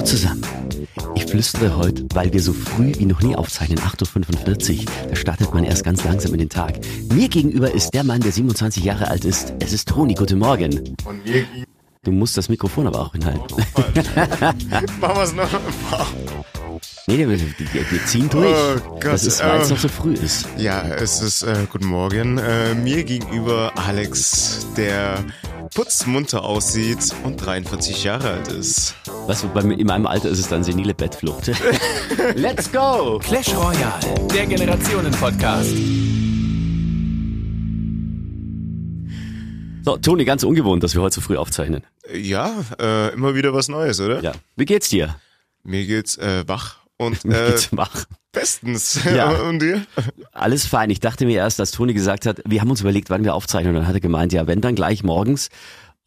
Hallo zusammen. Ich flüstere heute, weil wir so früh wie noch nie aufzeichnen, 8.45 Uhr. Da startet man erst ganz langsam in den Tag. Mir gegenüber ist der Mann, der 27 Jahre alt ist. Es ist Toni. Guten Morgen. Und mir. Du musst das Mikrofon aber auch hinhalten. Machen wir es noch. Nee, wir, wir, wir ziehen durch. Oh Gott, das ist, weil es äh. noch so früh ist. Ja, es ist äh, guten Morgen. Äh, mir gegenüber Alex, der putzmunter aussieht und 43 Jahre alt ist. Was, bei mir, in meinem Alter ist es dann senile Bettflucht. Let's go! Clash Royale, der Generationen-Podcast. So, Toni, ganz ungewohnt, dass wir heute so früh aufzeichnen. Ja, äh, immer wieder was Neues, oder? Ja. Wie geht's dir? Mir geht's äh, wach und Mir äh, geht's wach. bestens. Ja. und dir? Alles fein. Ich dachte mir erst, als Toni gesagt hat, wir haben uns überlegt, wann wir aufzeichnen. Und dann hat er gemeint, ja, wenn dann gleich morgens.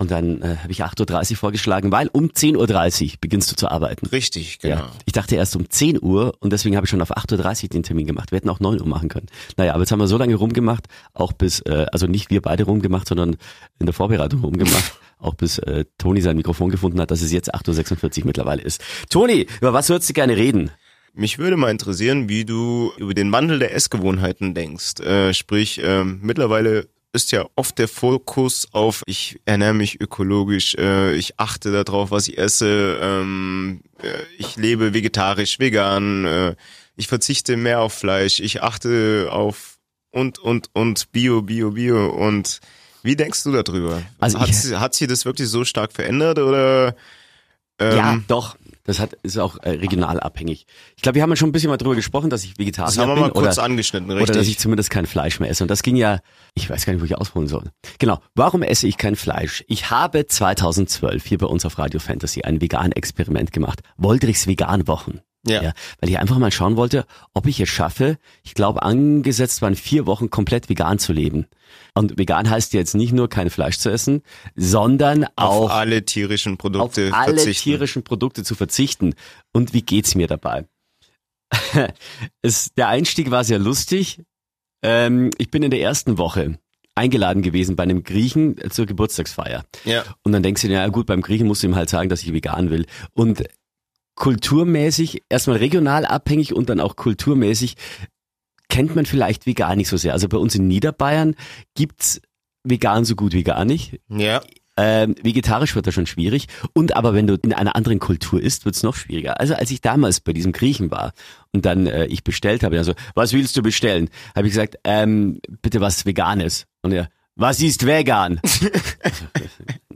Und dann äh, habe ich 8.30 Uhr vorgeschlagen, weil um 10.30 Uhr beginnst du zu arbeiten. Richtig, genau. Ja. Ich dachte erst um 10 Uhr und deswegen habe ich schon auf 8.30 Uhr den Termin gemacht. Wir hätten auch 9 Uhr machen können. Naja, aber jetzt haben wir so lange rumgemacht, auch bis, äh, also nicht wir beide rumgemacht, sondern in der Vorbereitung rumgemacht, auch bis äh, Toni sein Mikrofon gefunden hat, dass es jetzt 8.46 Uhr mittlerweile ist. Toni, über was würdest du gerne reden? Mich würde mal interessieren, wie du über den Wandel der Essgewohnheiten denkst. Äh, sprich, ähm, mittlerweile ist ja oft der Fokus auf, ich ernähre mich ökologisch, äh, ich achte darauf, was ich esse, ähm, äh, ich lebe vegetarisch, vegan, äh, ich verzichte mehr auf Fleisch, ich achte auf und, und, und Bio, Bio, Bio. Und wie denkst du darüber? Also hat, hat sich das wirklich so stark verändert oder? Ähm, ja, doch. Das hat, ist auch äh, regional abhängig. Ich glaube, wir haben ja schon ein bisschen mal drüber gesprochen, dass ich Vegetarier das haben wir bin mal kurz oder, angeschnitten, oder dass ich richtig? zumindest kein Fleisch mehr esse. Und das ging ja, ich weiß gar nicht, wo ich ausholen soll. Genau. Warum esse ich kein Fleisch? Ich habe 2012 hier bei uns auf Radio Fantasy ein Vegan-Experiment gemacht. Woldrichs Vegan-Wochen. Ja. Weil ich einfach mal schauen wollte, ob ich es schaffe, ich glaube, angesetzt waren vier Wochen komplett vegan zu leben. Und vegan heißt jetzt nicht nur kein Fleisch zu essen, sondern auf auch alle tierischen auf Produkte alle verzichten. tierischen Produkte zu verzichten. Und wie geht's mir dabei? es, der Einstieg war sehr lustig. Ähm, ich bin in der ersten Woche eingeladen gewesen bei einem Griechen zur Geburtstagsfeier. Ja. Und dann denkst du dir, ja gut, beim Griechen musst du ihm halt sagen, dass ich vegan will. Und kulturmäßig, erstmal regional abhängig und dann auch kulturmäßig, kennt man vielleicht vegan nicht so sehr. Also bei uns in Niederbayern gibt's vegan so gut wie gar nicht. Ja. Ähm, vegetarisch wird das schon schwierig. Und aber wenn du in einer anderen Kultur isst, wird's noch schwieriger. Also als ich damals bei diesem Griechen war und dann äh, ich bestellt habe, also was willst du bestellen? Habe ich gesagt, ähm, bitte was Veganes. Und er, was ist vegan?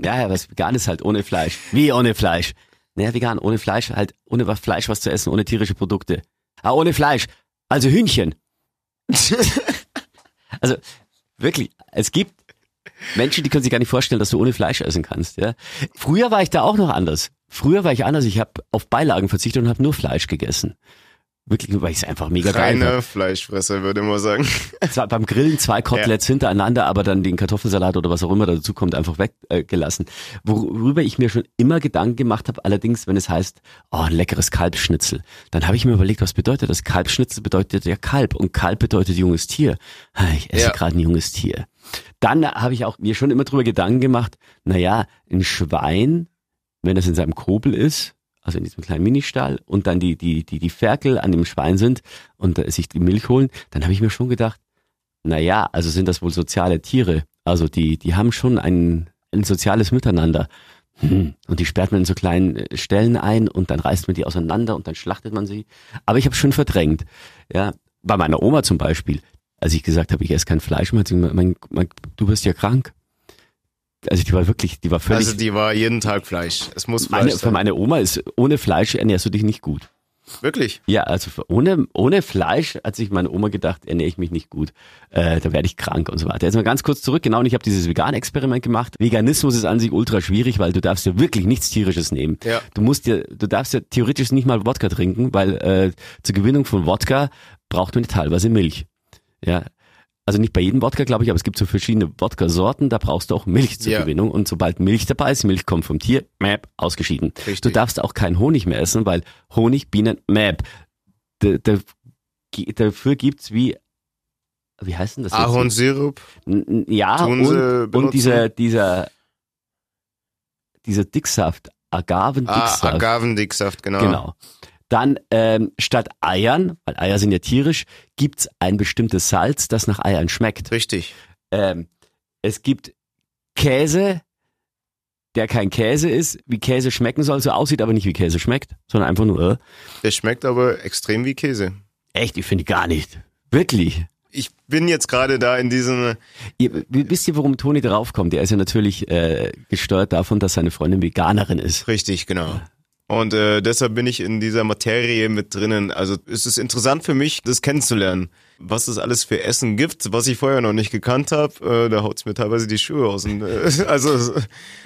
ja, ja, was vegan ist halt ohne Fleisch. Wie ohne Fleisch? Naja, vegan, ohne Fleisch, halt ohne was Fleisch was zu essen, ohne tierische Produkte. Ah, ohne Fleisch. Also Hühnchen. also wirklich, es gibt Menschen, die können sich gar nicht vorstellen, dass du ohne Fleisch essen kannst. Ja? Früher war ich da auch noch anders. Früher war ich anders. Ich habe auf Beilagen verzichtet und habe nur Fleisch gegessen. Wirklich, weil ich es einfach mega geil Reine. Fleischfresser, würde man sagen. Zwar beim Grillen zwei Koteletts hintereinander, aber dann den Kartoffelsalat oder was auch immer dazu kommt, einfach weggelassen. Äh, gelassen. Worüber ich mir schon immer Gedanken gemacht habe, allerdings, wenn es heißt, oh, ein leckeres Kalbschnitzel, dann habe ich mir überlegt, was bedeutet das? Kalbschnitzel bedeutet ja Kalb und Kalb bedeutet junges Tier. Ich esse Ja. gerade ein junges Tier. Dann habe ich auch mir schon immer drüber Gedanken gemacht, naja, ein Schwein, wenn das in seinem Kobel ist, also in diesem kleinen Ministall, und dann die, die, die, die Ferkel an dem Schwein sind und äh, sich die Milch holen, dann habe ich mir schon gedacht, naja, also sind das wohl soziale Tiere. Also die, die haben schon ein, ein soziales Miteinander. Hm. Und die sperrt man in so kleinen äh, Stellen ein und dann reißt man die auseinander und dann schlachtet man sie. Aber ich habe schon verdrängt. Ja, bei meiner Oma zum Beispiel, als ich gesagt habe, ich esse kein Fleisch mehr, hat sie gesagt, mein, mein, du bist ja krank. Also die war wirklich, die war völlig. Also die war jeden Tag Fleisch. Es muss Fleisch meine, für sein. meine Oma ist ohne Fleisch ernährst du dich nicht gut. Wirklich? Ja, also für, ohne, ohne Fleisch hat sich meine Oma gedacht, ernähre ich mich nicht gut. Äh, da werde ich krank und so weiter. Jetzt mal ganz kurz zurück, genau, und ich habe dieses Vegan-Experiment gemacht. Veganismus ist an sich ultra schwierig, weil du darfst ja wirklich nichts Tierisches nehmen. Ja. Du musst dir, du darfst ja theoretisch nicht mal Wodka trinken, weil äh, zur Gewinnung von Wodka braucht man teilweise Milch. Ja. Also nicht bei jedem Wodka, glaube ich, aber es gibt so verschiedene Wodka-Sorten, da brauchst du auch Milch zur Ja. Gewinnung. Und sobald Milch dabei ist, Milch kommt vom Tier, Map, ausgeschieden. Richtig. Du darfst auch keinen Honig mehr essen, weil Honig, Bienen, Map. Da, da, dafür gibt's wie, wie heißt denn das? Ahornsirup. Ja, Tun sie und, und dieser, dieser, dieser Dicksaft, Agavendicksaft. Ah, Agavendicksaft, genau. Genau. Dann ähm, statt Eiern, weil Eier sind ja tierisch, gibt's ein bestimmtes Salz, das nach Eiern schmeckt. Richtig. Ähm, es gibt Käse, der kein Käse ist, wie Käse schmecken soll, so aussieht, aber nicht wie Käse schmeckt, sondern einfach nur, äh, Der schmeckt aber extrem wie Käse. echt, ich finde gar nicht. Wirklich. Ich bin jetzt gerade da in diesem, Ihr, wisst ihr, warum Toni draufkommt? Er ist ja natürlich äh, gesteuert davon, dass seine Freundin Veganerin ist. richtig, genau. Und äh, deshalb bin ich in dieser Materie mit drinnen. Also es ist interessant für mich, das kennenzulernen, was es alles für Essen gibt, was ich vorher noch nicht gekannt habe. Äh, da haut's mir teilweise die Schuhe aus. Und, äh, also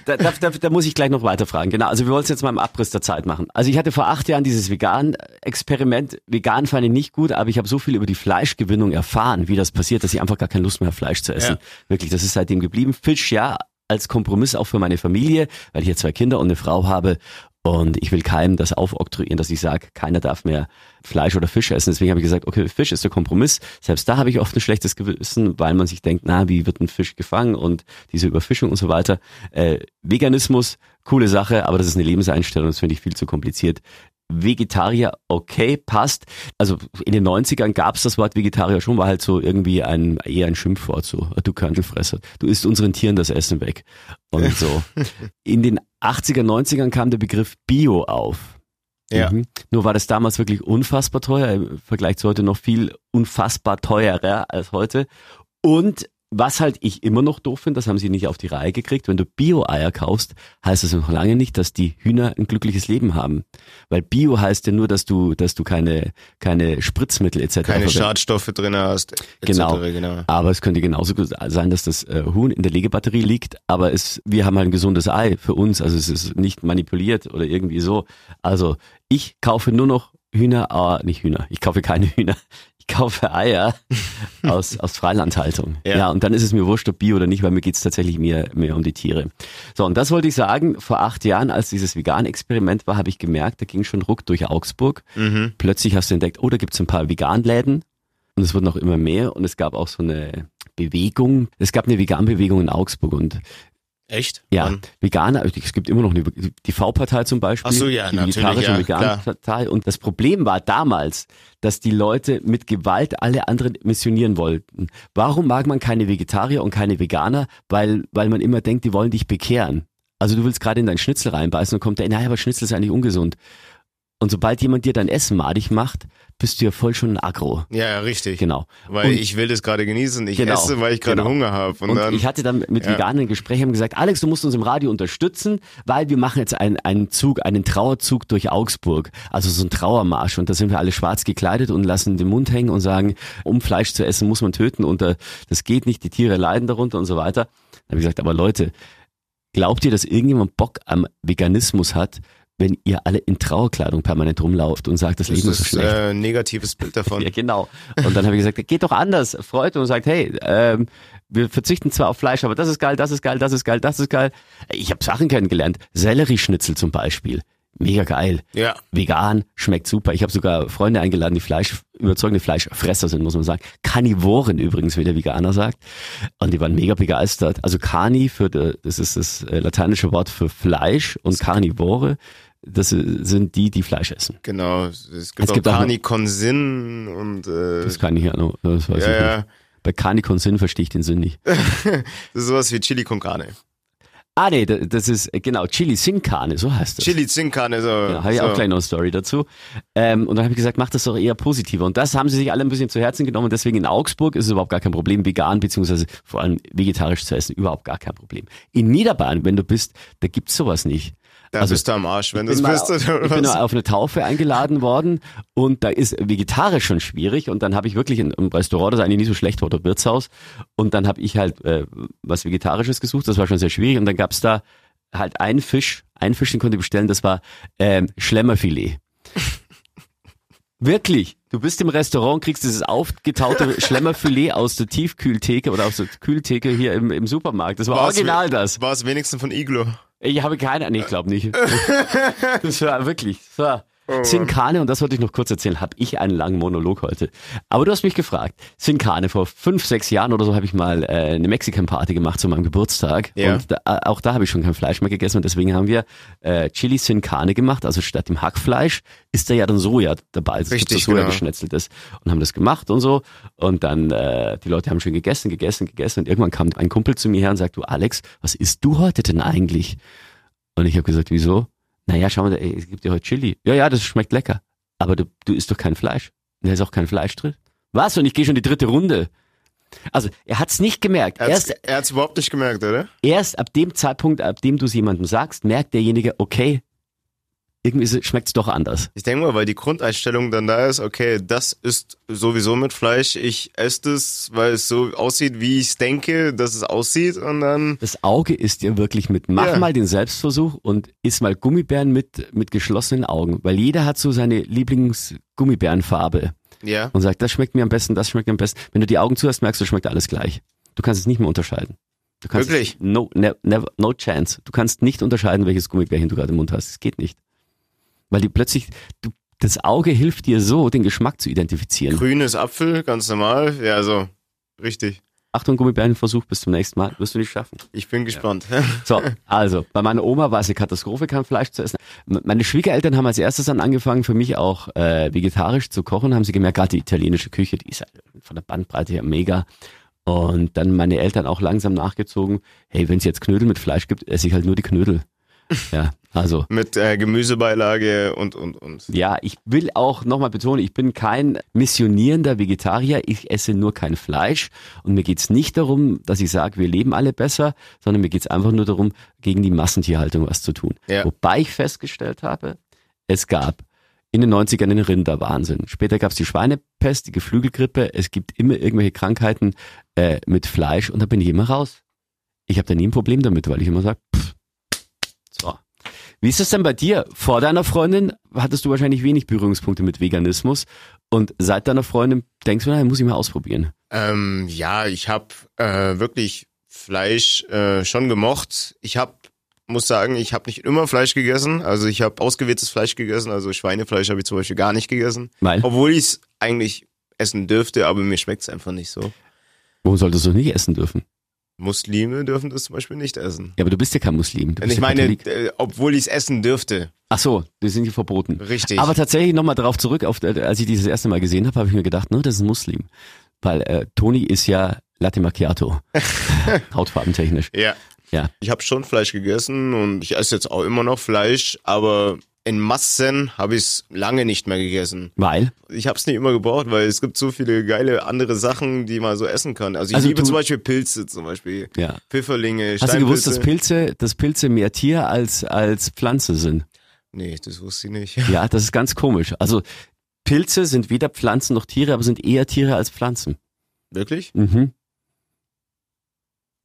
Da, da, da, da muss ich gleich noch weiterfragen. Genau, also wir wollen es jetzt mal im Abriss der Zeit machen. Also ich hatte vor acht Jahren dieses Vegan-Experiment. Vegan fand ich nicht gut, aber ich habe so viel über die Fleischgewinnung erfahren, wie das passiert, dass ich einfach gar keine Lust mehr habe, Fleisch zu essen. Ja. Wirklich, das ist seitdem geblieben. Fisch, ja, als Kompromiss auch für meine Familie, weil ich ja zwei Kinder und eine Frau habe. Und ich will keinem das aufoktroyieren, dass ich sage, keiner darf mehr Fleisch oder Fisch essen. Deswegen habe ich gesagt, okay, Fisch ist der Kompromiss. Selbst da habe ich oft ein schlechtes Gewissen, weil man sich denkt, na, wie wird ein Fisch gefangen und diese Überfischung und so weiter. Äh, Veganismus, coole Sache, aber das ist eine Lebenseinstellung, das finde ich viel zu kompliziert. Vegetarier, okay, passt. Also in den 90ern gab es das Wort Vegetarier schon, war halt so irgendwie ein eher ein Schimpfwort, so du Körnelfresser, du isst unseren Tieren das Essen weg. Und so. In den 80er, 90ern kam der Begriff Bio auf. Ja. Mhm. Nur war das damals wirklich unfassbar teuer, im Vergleich zu heute noch viel unfassbar teurer als heute. Und was halt ich immer noch doof finde, das haben sie nicht auf die Reihe gekriegt, wenn du Bio-Eier kaufst, heißt das noch lange nicht, dass die Hühner ein glückliches Leben haben. Weil Bio heißt ja nur, dass du, dass du keine, keine Spritzmittel etc. keine. Schadstoffe drin hast. etc., Genau. genau. Aber es könnte genauso gut sein, dass das äh, Huhn in der Legebatterie liegt, aber es, wir haben halt ein gesundes Ei für uns, also es ist nicht manipuliert oder irgendwie so. Also ich kaufe nur noch Hühner, ah, nicht Hühner, ich kaufe keine Hühner. Ich kaufe Eier aus, aus Freilandhaltung. Ja. Ja. und dann ist es mir wurscht, ob Bio oder nicht, weil mir geht's tatsächlich mehr, mehr um die Tiere. So, und das wollte ich sagen, vor acht Jahren, als dieses Vegan-Experiment war, habe ich gemerkt, da ging schon ruck durch Augsburg. Mhm. Plötzlich hast du entdeckt, oh, da gibt's ein paar Veganläden und es wurden auch immer mehr und es gab auch so eine Bewegung. Es gab eine Vegan-Bewegung in Augsburg und Echt? ja, Wann? Veganer, es gibt immer noch eine, die V-Partei zum Beispiel. Ach so, ja, die Vegetarische ja, und Vegan-Partei. Und das Problem war damals, dass die Leute mit Gewalt alle anderen missionieren wollten. Warum mag man keine Vegetarier und keine Veganer? Weil, weil man immer denkt, die wollen dich bekehren. Also du willst gerade in dein Schnitzel reinbeißen und kommt der, naja, aber Schnitzel ist eigentlich ungesund. Und sobald jemand dir dein Essen madig macht, bist du ja voll schon aggro. Ja, ja, richtig. Genau. Weil Und- ich will das gerade genießen. Ich Genau, esse, weil ich gerade genau. Hunger habe. Und, Und, dann, ich hatte dann mit Ja. Veganen ein Gespräch, haben gesagt, Alex, du musst uns im Radio unterstützen, weil wir machen jetzt einen, einen Zug, einen Trauerzug durch Augsburg. Also so ein Trauermarsch. Und da sind wir alle schwarz gekleidet und lassen den Mund hängen und sagen, um Fleisch zu essen, muss man töten und äh, das geht nicht, die Tiere leiden darunter und so weiter. Dann habe ich gesagt, aber Leute, glaubt ihr, dass irgendjemand Bock am Veganismus hat, wenn ihr alle in Trauerkleidung permanent rumlauft und sagt, das, das Leben ist so ist schlecht? äh, ein negatives Bild davon. Ja, genau. Und dann habe ich gesagt, geht doch anders. Freut und sagt, hey, ähm, wir verzichten zwar auf Fleisch, aber das ist geil, das ist geil, das ist geil, das ist geil. Ich habe Sachen kennengelernt. Sellerieschnitzel zum Beispiel. Mega geil. Ja. Vegan, schmeckt super. Ich habe sogar Freunde eingeladen, die Fleisch, überzeugende Fleischfresser sind, muss man sagen. Karnivoren übrigens, wie der Veganer sagt. Und die waren mega begeistert. Also Carni, für, de- das ist das äh, lateinische Wort für Fleisch und Carnivore, das sind die, die Fleisch essen. Genau. Es gibt Es gibt auch auch- Carni con Sin und äh, Das kann ich ja noch, das weiß ja, ich ja. nicht. Bei Carni con Sin verstehe ich den Sinn nicht. Das ist sowas wie Chili con Carne. Ah nee, da- das ist genau Chili Sin Carne, so heißt das. Chili Sin Carne, so. Ja, habe ich so. auch gleich noch eine Story dazu. Ähm, und dann habe ich gesagt, mach das doch eher positiver. Und das haben sie sich alle ein bisschen zu Herzen genommen. Und deswegen in Augsburg ist es überhaupt gar kein Problem, vegan beziehungsweise vor allem vegetarisch zu essen, überhaupt gar kein Problem. In Niederbayern, wenn du bist, da gibt's sowas nicht. Da Also, bist du am Arsch, wenn du es. Oder ich bin mal auf eine Taufe eingeladen worden und da ist vegetarisch schon schwierig und dann habe ich wirklich einem Restaurant, das eigentlich nicht so schlecht war, oder Wirtshaus und dann habe ich halt äh, was Vegetarisches gesucht, das war schon sehr schwierig und dann gab's da halt einen Fisch, einen Fisch, den konnte ich bestellen, das war ähm, Schlemmerfilet. Wirklich. Du bist im Restaurant, kriegst dieses aufgetaute Schlemmerfilet aus der Tiefkühltheke oder aus der Kühltheke hier im, im Supermarkt. Das war War's original das. War es wenigstens von Iglo. Ich habe keine, nee, ich glaube nicht. das war wirklich, das war, Mann. Sinkane, und das wollte ich noch kurz erzählen, habe ich einen langen Monolog heute. Aber du hast mich gefragt. Sinkane, vor fünf, sechs Jahren oder so habe ich mal äh, eine Mexican-Party gemacht zu meinem Geburtstag. Ja. Und da, äh, auch da habe ich schon kein Fleisch mehr gegessen und deswegen haben wir äh, Chili Sinkane gemacht. Also statt dem Hackfleisch ist da ja dann Soja dabei. Also Richtig, so Soja genau. geschnetzeltes. Und haben das gemacht und so. Und dann, äh, die Leute haben schön gegessen, gegessen, gegessen. Und irgendwann kam ein Kumpel zu mir her und sagt, du Alex, was isst du heute denn eigentlich? Und ich habe gesagt, wieso? Naja, schau mal, ey, es gibt ja heute Chili. Ja, ja, das schmeckt lecker. Aber du, du isst doch kein Fleisch. Und Da ist auch kein Fleisch drin. Was? Und ich gehe schon die dritte Runde. Also, er hat's nicht gemerkt. Er er hat's überhaupt nicht gemerkt, oder? erst ab dem Zeitpunkt, ab dem du es jemandem sagst, merkt derjenige, okay, irgendwie schmeckt's doch anders. Ich denke mal, weil die Grundeinstellung dann da ist, okay, das ist sowieso mit Fleisch, ich esse das, weil es so aussieht, wie ich denke, dass es aussieht und dann, Das Auge ist dir wirklich mit, mach Ja. mal den Selbstversuch und iss mal Gummibären mit, mit geschlossenen Augen. Weil jeder hat so seine Lieblings-Gummibärenfarbe ja. und sagt, das schmeckt mir am besten, das schmeckt mir am besten. Wenn du die Augen zu hast, merkst du, schmeckt alles gleich. Du kannst es nicht mehr unterscheiden. Du kannst Wirklich? Es, no, ne, never, no chance. Du kannst nicht unterscheiden, welches Gummibärchen du gerade im Mund hast. Es geht nicht. Weil die plötzlich, du, das Auge hilft dir so, den Geschmack zu identifizieren. Grünes Apfel, ganz normal, ja, so, richtig. Achtung, Gummibärenversuch, bis zum nächsten Mal. Wirst du nicht schaffen. Ich bin gespannt. So, also, bei meiner Oma war es eine Katastrophe, kein Fleisch zu essen. Meine Schwiegereltern haben als erstes dann angefangen, für mich auch äh, vegetarisch zu kochen, haben sie gemerkt, gerade die italienische Küche, die ist halt von der Bandbreite her mega. Und dann meine Eltern auch langsam nachgezogen, hey, wenn es jetzt Knödel mit Fleisch gibt, esse ich halt nur die Knödel. Ja, also. Mit äh, Gemüsebeilage und, und, und. Ja, ich will auch nochmal betonen, ich bin kein missionierender Vegetarier, ich esse nur kein Fleisch und mir geht's nicht darum, dass ich sage, wir leben alle besser, sondern mir geht's einfach nur darum, gegen die Massentierhaltung was zu tun. Ja. Wobei ich festgestellt habe, es gab in den 90ern den Rinderwahnsinn. Später gab's die Schweinepest, die Geflügelgrippe, es gibt immer irgendwelche Krankheiten äh, mit Fleisch und da bin ich immer raus. Ich habe da nie ein Problem damit, weil ich immer sage, pff. Wie ist es denn bei dir? Vor deiner Freundin hattest du wahrscheinlich wenig Berührungspunkte mit Veganismus und seit deiner Freundin denkst du, na, muss ich mal ausprobieren. Ähm, ja, ich habe äh, wirklich Fleisch äh, schon gemocht. Ich habe muss sagen, ich habe nicht immer Fleisch gegessen. Also ich habe ausgewähltes Fleisch gegessen. Also Schweinefleisch habe ich zum Beispiel gar nicht gegessen. Weil, Obwohl ich es eigentlich essen dürfte, aber mir schmeckt es einfach nicht so. warum solltest du nicht essen dürfen? Muslime dürfen das zum Beispiel nicht essen. Ja, aber du bist ja kein Muslim. Ich ja meine, Katholik. äh, obwohl ich es essen dürfte. Ach so, die sind hier verboten. Richtig. Aber tatsächlich nochmal darauf zurück, auf, äh, als ich dieses erste Mal gesehen habe, habe ich mir gedacht, ne, das ist ein Muslim. Weil äh, Toni ist ja Latte Macchiato. Hautfarbentechnisch. ja. Ja. Ich habe schon Fleisch gegessen und ich esse jetzt auch immer noch Fleisch, aber in Massen habe ich es lange nicht mehr gegessen. Weil? Ich habe es nicht immer gebraucht, weil es gibt so viele geile andere Sachen, die man so essen kann. Also ich Also liebe zum Beispiel Pilze, zum Beispiel Ja. Pfifferlinge, Hast du gewusst, dass. Pilze, dass Pilze mehr Tier als, als Pflanze sind? Nee, das wusste ich nicht. Ja, das ist ganz komisch. Also Pilze sind weder Pflanzen noch Tiere, aber sind eher Tiere als Pflanzen. Wirklich? Mhm.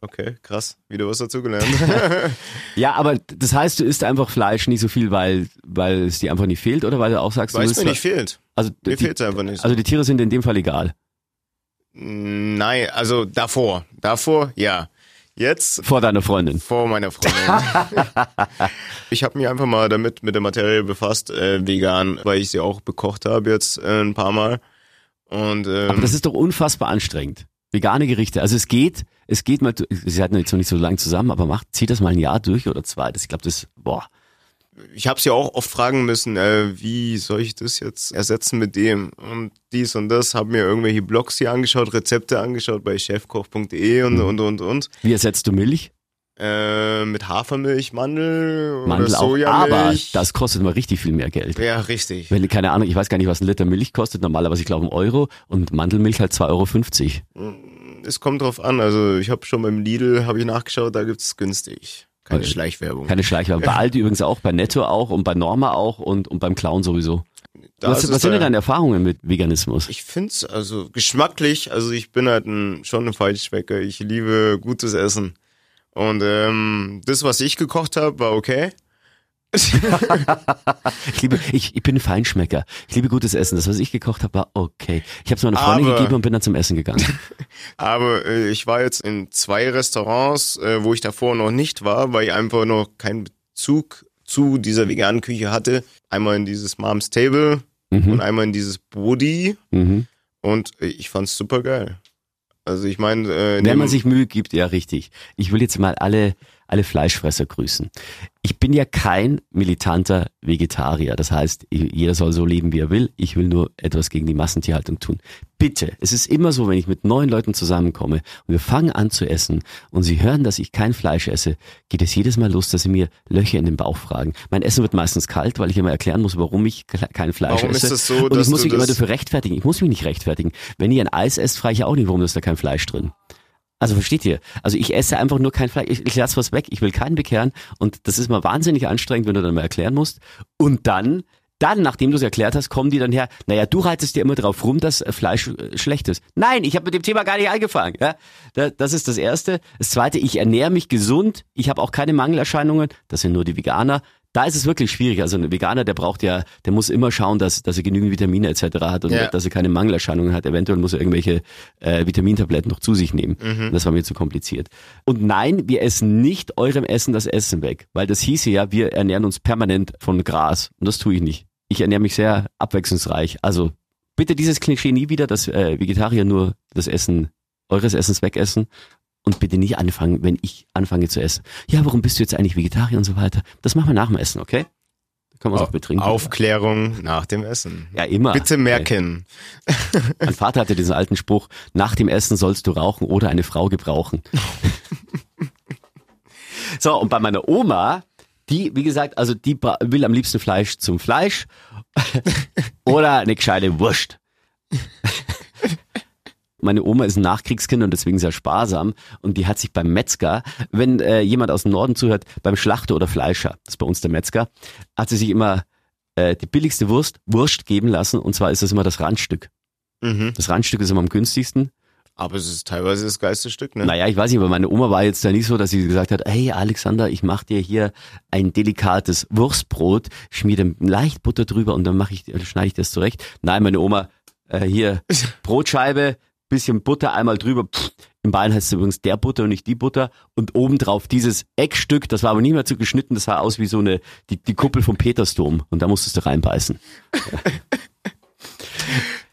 Okay, krass. Wieder was dazu gelernt. Ja, aber das heißt, du isst einfach Fleisch nicht so viel, weil, weil es dir einfach nicht fehlt oder weil du auch sagst, du Weil es willst mir nicht fehlt. also, Mir fehlt es einfach nicht. also die Tiere sind in dem Fall egal. Nein, also davor. Davor, ja. Jetzt Vor deiner Freundin. vor meiner Freundin. ich habe mich einfach mal damit mit der Materie befasst, äh, vegan, weil ich sie auch bekocht habe jetzt äh, ein paar Mal. Und ähm, Aber das ist doch unfassbar anstrengend. Vegane Gerichte. Also es geht, es geht mal, sie hatten jetzt noch nicht so lange zusammen, aber macht, zieht das mal ein Jahr durch oder zwei. Das, ich glaube, das, boah. ich habe sie auch oft fragen müssen, äh, wie soll ich das jetzt ersetzen mit dem und dies und das. Habe mir irgendwelche Blogs hier angeschaut, Rezepte angeschaut bei chefkoch.de und und und und. Wie ersetzt du Milch? Äh, mit Hafermilch, Mandel, Mandel oder auch. Aber das kostet mal richtig viel mehr Geld. ja, richtig. Wenn, keine Ahnung, ich weiß gar nicht, was ein Liter Milch kostet. Normalerweise, ich glaube, ein Euro. Und Mandelmilch halt 2,50 Euro. Es kommt drauf an. Also ich habe schon beim Lidl habe ich nachgeschaut, da gibt's günstig. Keine Okay. Schleichwerbung. Keine Schleichwerbung. Bei Aldi übrigens auch, bei Netto auch und bei Norma auch und, und beim Clown sowieso. Da was was sind denn deine Erfahrungen mit Veganismus? Ich find's also geschmacklich, also ich bin halt ein, schon ein Feinschmecker. Ich liebe gutes Essen. Und ähm, das, was ich gekocht habe, war okay. Ich liebe, ich, ich bin ein Feinschmecker. Ich liebe gutes Essen. Das, was ich gekocht habe, war okay. Ich habe es meiner Freundin Aber- gegeben und bin dann zum Essen gegangen. Aber äh, ich war jetzt in zwei Restaurants, äh, wo ich davor noch nicht war, weil ich einfach noch keinen Bezug zu dieser veganen Küche hatte. Einmal in dieses Mom's Table Mhm. und einmal in dieses Body Mhm. und ich fand's super geil. Also ich meine, äh, Wenn man sich Mühe gibt, ja richtig. Ich will jetzt mal alle, alle Fleischfresser grüßen. Ich bin ja kein militanter Vegetarier. Das heißt, jeder soll so leben, wie er will. Ich will nur etwas gegen die Massentierhaltung tun. Bitte, es ist immer so, wenn ich mit neuen Leuten zusammenkomme und wir fangen an zu essen und sie hören, dass ich kein Fleisch esse, geht es jedes Mal los, dass sie mir Löcher in den Bauch fragen. Mein Essen wird meistens kalt, weil ich immer erklären muss, warum ich ke- kein Fleisch Warum ist esse. es so, und ich muss mich immer das- dafür rechtfertigen. Ich muss mich nicht rechtfertigen. Wenn ihr ein Eis esst, frage ich auch nicht, warum ist da kein Fleisch drin. Also versteht ihr? Also ich esse einfach nur kein Fleisch. Ich, ich lasse was weg. Ich will keinen bekehren. Und das ist mal wahnsinnig anstrengend, wenn du dann mal erklären musst. Und dann, dann, nachdem du es erklärt hast, kommen die dann her. Naja, du reitest dir immer drauf rum, dass äh, Fleisch äh, schlecht ist. Nein, ich habe mit dem Thema gar nicht angefangen. Ja? Da- Das ist das Erste. Das Zweite, ich ernähre mich gesund. Ich habe auch keine Mangelerscheinungen. Das sind nur die Veganer. Da ist es wirklich schwierig. Also ein Veganer, der braucht ja, der muss immer schauen, dass, dass er genügend Vitamine etc. hat und Ja. dass er keine Mangelerscheinungen hat. Eventuell muss er irgendwelche äh, Vitamintabletten noch zu sich nehmen. Mhm. Das war mir zu kompliziert. Und nein, wir essen nicht eurem Essen das Essen weg, weil das hieße ja, wir ernähren uns permanent von Gras. Und das tue ich nicht. Ich ernähre mich sehr abwechslungsreich. Also bitte dieses Klischee nie wieder, dass äh, Vegetarier nur das Essen eures Essens wegessen. Und bitte nicht anfangen, wenn ich anfange zu essen. Ja, warum bist du jetzt eigentlich Vegetarier und so weiter? Das machen wir nach dem Essen, okay? Da können wir es auch betrinken. Aufklärung nach dem Essen. Ja, immer. Bitte merken. Mein Vater hatte diesen alten Spruch, nach dem Essen sollst du rauchen oder eine Frau gebrauchen. so, und bei meiner Oma, die, wie gesagt, also die will am liebsten Fleisch zum Fleisch oder eine gescheite Wurst. Meine Oma ist ein Nachkriegskind und deswegen sehr sparsam und die hat sich beim Metzger, wenn äh, jemand aus dem Norden zuhört, beim Schlachter oder Fleischer, das ist bei uns der Metzger, hat sie sich immer äh, die billigste Wurst, Wurst geben lassen und zwar ist das immer das Randstück. Mhm. Das Randstück ist immer am günstigsten. Aber es ist teilweise das geilste Stück, ne? Naja, ich weiß nicht, aber meine Oma war jetzt da nicht so, dass sie gesagt hat, hey Alexander, ich mache dir hier ein delikates Wurstbrot, schmier dem leicht Butter drüber und dann mache ich, schneide ich das zurecht. Nein, meine Oma, äh, hier Brotscheibe, bisschen Butter einmal drüber. Im Bayern heißt es übrigens der Butter und nicht die Butter. Und obendrauf dieses Eckstück, das war aber nicht mehr zu geschnitten, das sah aus wie so eine, die, die Kuppel vom Petersdom. Und da musstest du reinbeißen.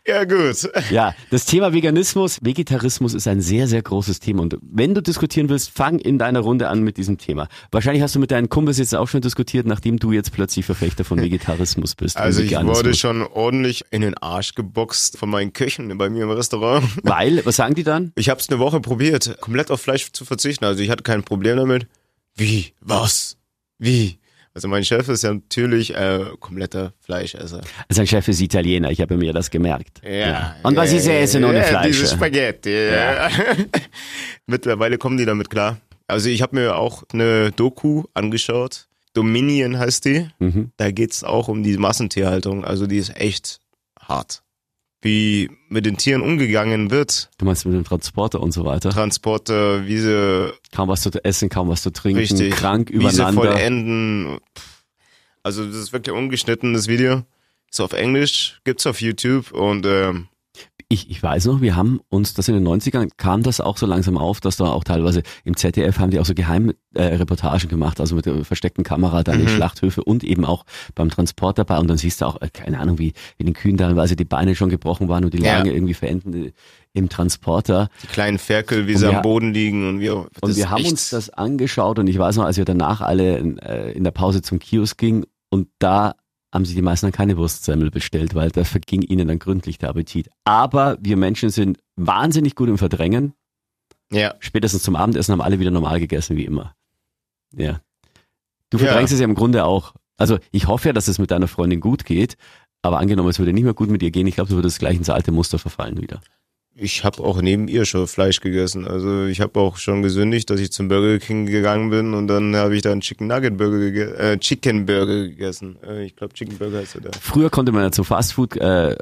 Ja, gut. Ja, das Thema Veganismus, Vegetarismus ist ein sehr, sehr großes Thema. Und wenn du diskutieren willst, fang in deiner Runde an mit diesem Thema. Wahrscheinlich hast du mit deinen Kumpels jetzt auch schon diskutiert, nachdem du jetzt plötzlich Verfechter von Vegetarismus bist. Also ich wurde schon ordentlich in den Arsch geboxt von meinen Köchen bei mir im Restaurant. Weil, was sagen die dann? Ich habe es eine Woche probiert, komplett auf Fleisch zu verzichten. Also ich hatte kein Problem damit. Wie? Was? Wie? Also mein Chef ist ja natürlich äh, kompletter Fleischesser. Sein Chef ist Italiener, ich habe mir das gemerkt. Und was ja, ist er essen ohne ja, Fleisch? Diese Spaghetti. Ja. Mittlerweile kommen die damit klar. Also ich habe mir auch eine Doku angeschaut. Dominion heißt die. Mhm. Da geht's auch um die Massentierhaltung. Also die ist echt hart. Wie mit den Tieren umgegangen wird. Du meinst mit dem Transporter und so weiter. Transporte, wie sie Kaum was zu essen, kaum was zu trinken, richtig krank wie sie übereinander. vollenden. Also das ist wirklich ungeschnitten, das Video. Ist auf Englisch, gibt's auf YouTube und ähm, Ich, ich weiß noch, wir haben uns, das in den 90ern kam das auch so langsam auf, dass da auch teilweise im ZDF haben die auch so Geheimreportagen äh, Reportagen gemacht, also mit der versteckten Kamera dann in Mhm. Schlachthöfe und eben auch beim Transport dabei und dann siehst du auch, äh, keine Ahnung, wie, wie den Kühen teilweise die Beine schon gebrochen waren und die Ja. lagen irgendwie verenden äh, im Transporter. die kleinen Ferkel, wie sie am Boden liegen und wir. Und wir haben uns das angeschaut und ich weiß noch, als wir danach alle in, äh, in der Pause zum Kiosk gingen und da haben sich die meisten dann keine Wurstsemmel bestellt, weil da verging ihnen dann gründlich der Appetit. Aber wir Menschen sind wahnsinnig gut im Verdrängen. Ja, Spätestens zum Abendessen haben alle wieder normal gegessen, wie immer. Ja. Du Ja. verdrängst es ja im Grunde auch. Also ich hoffe ja, dass es mit deiner Freundin gut geht, aber angenommen, es würde nicht mehr gut mit ihr gehen, ich glaube, du würdest gleich ins alte Muster verfallen wieder. Ich habe auch neben ihr schon Fleisch gegessen. Also ich habe auch schon gesündigt, dass ich zum Burger King gegangen bin und dann habe ich da einen Chicken Nugget Burger gege äh, Chicken Burger gegessen. Äh, ich glaube Chicken Burger heißt er da. Früher konnte man ja zu Fastfood äh,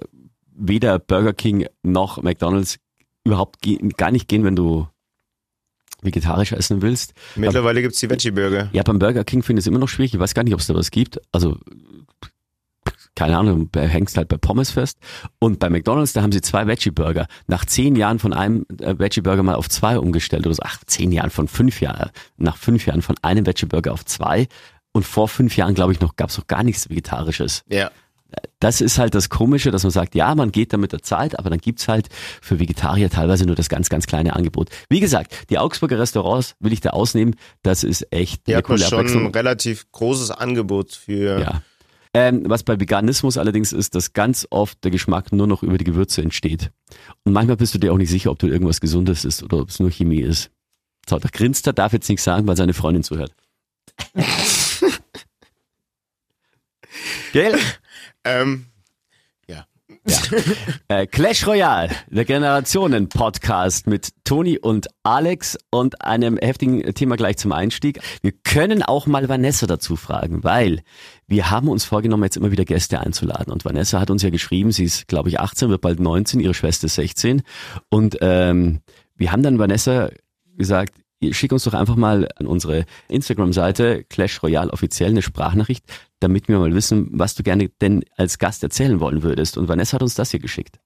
weder Burger King noch McDonalds überhaupt gar nicht gehen, wenn du vegetarisch essen willst. Mittlerweile gibt's die Veggie Burger. Ja, beim Burger King finde ich es immer noch schwierig. Ich weiß gar nicht, ob es da was gibt. Also keine Ahnung, du hängst halt bei Pommes fest. Und bei McDonalds, da haben sie zwei Veggie-Burger. Nach zehn Jahren von einem äh, Veggie-Burger mal auf zwei umgestellt oder so. Ach, zehn Jahren von fünf Jahren. Nach fünf Jahren von einem Veggie-Burger auf zwei. Und vor fünf Jahren, glaube ich, noch gab es noch gar nichts Vegetarisches. Ja. Das ist halt das Komische, dass man sagt, ja, man geht da mit der Zeit, aber dann gibt's halt für Vegetarier teilweise nur das ganz, ganz kleine Angebot. Wie gesagt, die Augsburger Restaurants will ich da ausnehmen. Das ist echt Hier eine hat coole schon ein relativ großes Angebot für. Ja. Ähm, was bei Veganismus allerdings ist, dass ganz oft der Geschmack nur noch über die Gewürze entsteht. Und manchmal bist du dir auch nicht sicher, ob du irgendwas Gesundes ist oder ob es nur Chemie ist. So, der grinst, der darf jetzt nichts sagen, weil seine Freundin zuhört. Gell? Ähm, Äh, Clash Royale, der Generationen-Podcast mit Toni und Alex und einem heftigen Thema gleich zum Einstieg. Wir können auch mal Vanessa dazu fragen, weil wir haben uns vorgenommen, jetzt immer wieder Gäste einzuladen. Und Vanessa hat uns ja geschrieben, sie ist, glaube ich, 18, wird bald 19, ihre Schwester ist 16. Und ähm, wir haben dann Vanessa gesagt, schick uns doch einfach mal an unsere Instagram-Seite Clash Royale offiziell eine Sprachnachricht, damit wir mal wissen, was du gerne denn als Gast erzählen wollen würdest. Und Vanessa hat uns das hier geschickt.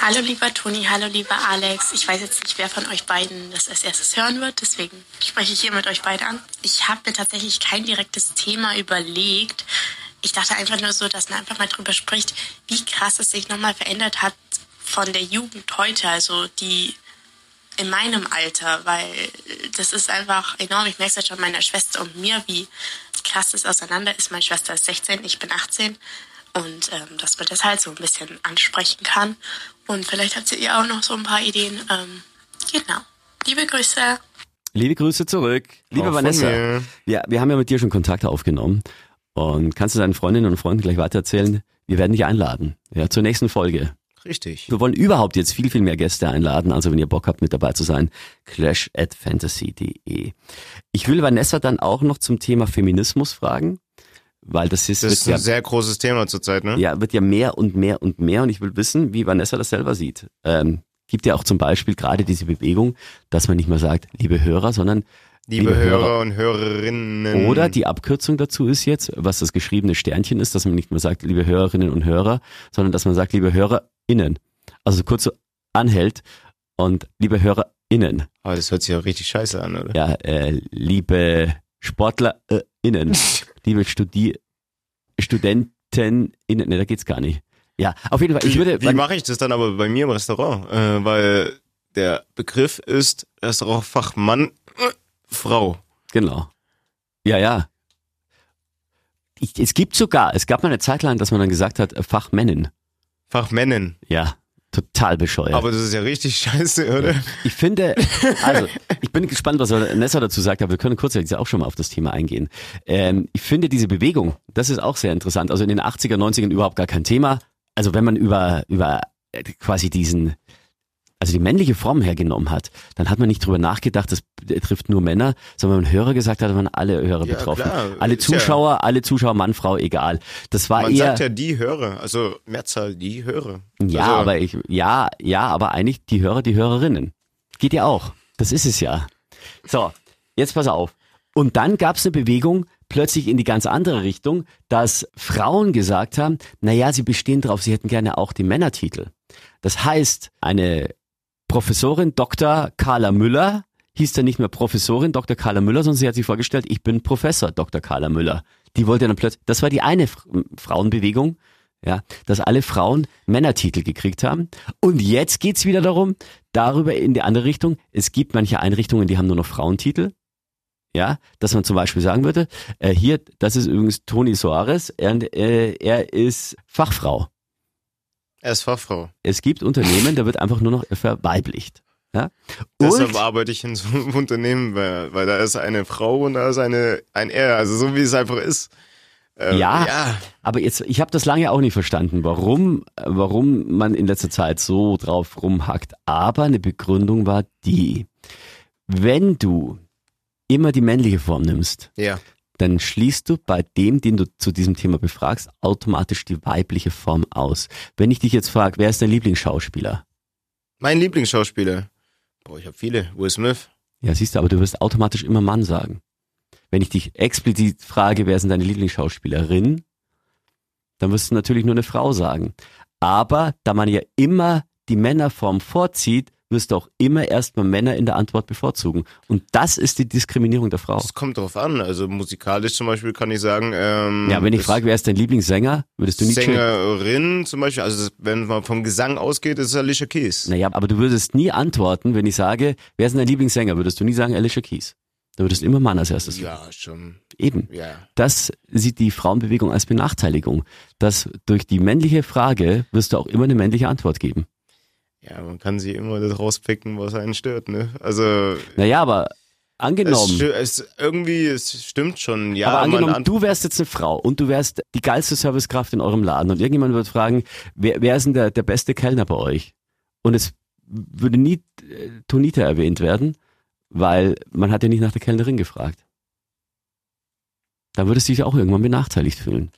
Hallo lieber Toni, hallo lieber Alex. Ich weiß jetzt nicht, wer von euch beiden das als erstes hören wird, deswegen spreche ich hier mit euch beide an. Ich habe mir tatsächlich kein direktes Thema überlegt. Ich dachte einfach nur so, dass man einfach mal drüber spricht, wie krass es sich nochmal verändert hat von der Jugend heute, also die in meinem Alter, weil das ist einfach enorm. Ich merke es ja schon meiner Schwester und mir, wie krass das auseinander ist. Meine Schwester ist 16, ich bin 18 und ähm, dass man das halt so ein bisschen ansprechen kann. Und vielleicht habt ihr auch noch so ein paar Ideen. Ähm, genau. Liebe Grüße. Liebe Grüße zurück. Liebe Auch Vanessa. Ja, wir haben ja mit dir schon Kontakt aufgenommen. Und kannst du deinen Freundinnen und Freunden gleich weitererzählen? Wir werden dich einladen. Ja, zur nächsten Folge. Richtig. Wir wollen überhaupt jetzt viel, viel mehr Gäste einladen. Also wenn ihr Bock habt, mit dabei zu sein, clash at fantasy.de. Ich will Vanessa dann auch noch zum Thema Feminismus fragen, weil das ist, Das ist ja ein sehr großes Thema zurzeit, ne? ja, wird ja mehr und mehr und mehr und ich will wissen, wie Vanessa das selber sieht. Ähm, gibt ja auch zum Beispiel gerade diese Bewegung, dass man nicht mehr sagt, liebe Hörer, sondern Liebe, liebe Hörer, Hörer. und Hörerinnen. oder die Abkürzung dazu ist jetzt, was das geschriebene Sternchen ist, dass man nicht mehr sagt, liebe Hörerinnen und Hörer, sondern dass man sagt, liebe HörerInnen. Also kurz so anhält und liebe HörerInnen. Aber das hört sich ja richtig scheiße an, oder? Ja, äh, liebe SportlerInnen, liebe Studi StudentenInnen, ne, da geht's gar nicht. Ja, auf jeden Fall, ich würde, Wie mache ich das dann aber bei mir im Restaurant? Äh, weil der Begriff ist Restaurantfachmann, äh, Frau. Genau. Ja, ja. Ich, es gibt sogar, es gab mal eine Zeit lang, dass man dann gesagt hat, äh, Fachmännin. Fachmännin. Ja, total bescheuert. Aber das ist ja richtig scheiße, oder? ich finde, also, ich bin gespannt, was Nessa dazu sagt, aber wir können kurz jetzt auch schon mal auf das Thema eingehen. Ähm, ich finde diese Bewegung, das ist auch sehr interessant. Also in den 80er, 90ern überhaupt gar kein Thema. Also wenn man über, über äh, quasi diesen, also die männliche Form hergenommen hat, dann hat man nicht drüber nachgedacht, das trifft nur Männer, sondern wenn man Hörer gesagt hat, waren alle Hörer Ja, betroffen. klar. Alle Ist ja- Zuschauer, alle Zuschauer, Mann, Frau, egal. Das war Man eher, sagt ja die Hörer, also Mehrzahl die Hörer. ja, also, aber ich, ja, ja, aber eigentlich die Hörer, die Hörerinnen. Geht ja auch. Das ist es ja. So, jetzt pass auf. Und dann gab es eine Bewegung plötzlich in die ganz andere Richtung, dass Frauen gesagt haben, naja, sie bestehen drauf, sie hätten gerne auch den Männertitel. Das heißt, eine Professorin Dr. Carla Müller hieß dann nicht mehr Professorin Dr. Carla Müller, sondern sie hat sich vorgestellt, ich bin Professor Dr. Carla Müller. Die wollte dann plötzlich, das war die eine F- Frauenbewegung, ja, dass alle Frauen Männertitel gekriegt haben. Und jetzt geht's wieder darum, darüber in die andere Richtung. Es gibt manche Einrichtungen, die haben nur noch Frauentitel. Ja, dass man zum Beispiel sagen würde, äh, hier, das ist übrigens Toni Soares, er, äh, er ist Fachfrau. Fachfrau. Es gibt Unternehmen, da wird einfach nur noch verweiblicht. Ja? Deshalb arbeite ich in so einem Unternehmen, weil, weil da ist eine Frau und da ist eine, ein Er, also so wie es einfach ist. Ähm, Ja. ja. aber jetzt, ich habe das lange auch nicht verstanden, warum, warum man in letzter Zeit so drauf rumhackt. Aber eine Begründung war die, wenn du immer die männliche Form nimmst, Ja. Dann schließt du bei dem, den du zu diesem Thema befragst, automatisch die weibliche Form aus. Wenn ich dich jetzt frage, wer ist dein Lieblingsschauspieler? Mein Lieblingsschauspieler. Boah, ich habe viele. Will Smith. Ja, siehst du, aber du wirst automatisch immer Mann sagen. Wenn ich dich explizit frage, wer sind deine Lieblingsschauspielerin, dann wirst du natürlich nur eine Frau sagen. Aber da man ja immer die Männerform vorzieht, wirst du auch immer erstmal Männer in der Antwort bevorzugen. Und das ist die Diskriminierung der Frau. Es kommt drauf an. Also musikalisch zum Beispiel kann ich sagen. Ähm, Ja, wenn ich das- frage, wer ist dein Lieblingssänger, würdest du nicht chillen. Sängerin zum Beispiel, also wenn man vom Gesang ausgeht, ist es Alicia Keys. Naja, aber du würdest nie antworten, wenn ich sage, wer ist dein Lieblingssänger, würdest du nie sagen Alicia Keys. Da würdest du immer Mann als erstes. Ja, schon. Eben. Ja. Das sieht die Frauenbewegung als Benachteiligung. Dass durch die männliche Frage wirst du auch immer eine männliche Antwort geben. Ja, man kann sich immer das rauspicken, was einen stört, ne? Also Naja, aber es, angenommen, sti- es irgendwie, es stimmt schon, ja, aber angenommen, ant- du wärst jetzt eine Frau und du wärst die geilste Servicekraft in eurem Laden und irgendjemand würde fragen, wer, wer ist denn der, der beste Kellner bei euch? Und es würde nie äh, Tonita erwähnt werden, weil man hat ja nicht nach der Kellnerin gefragt. Da würdest du dich auch irgendwann benachteiligt fühlen.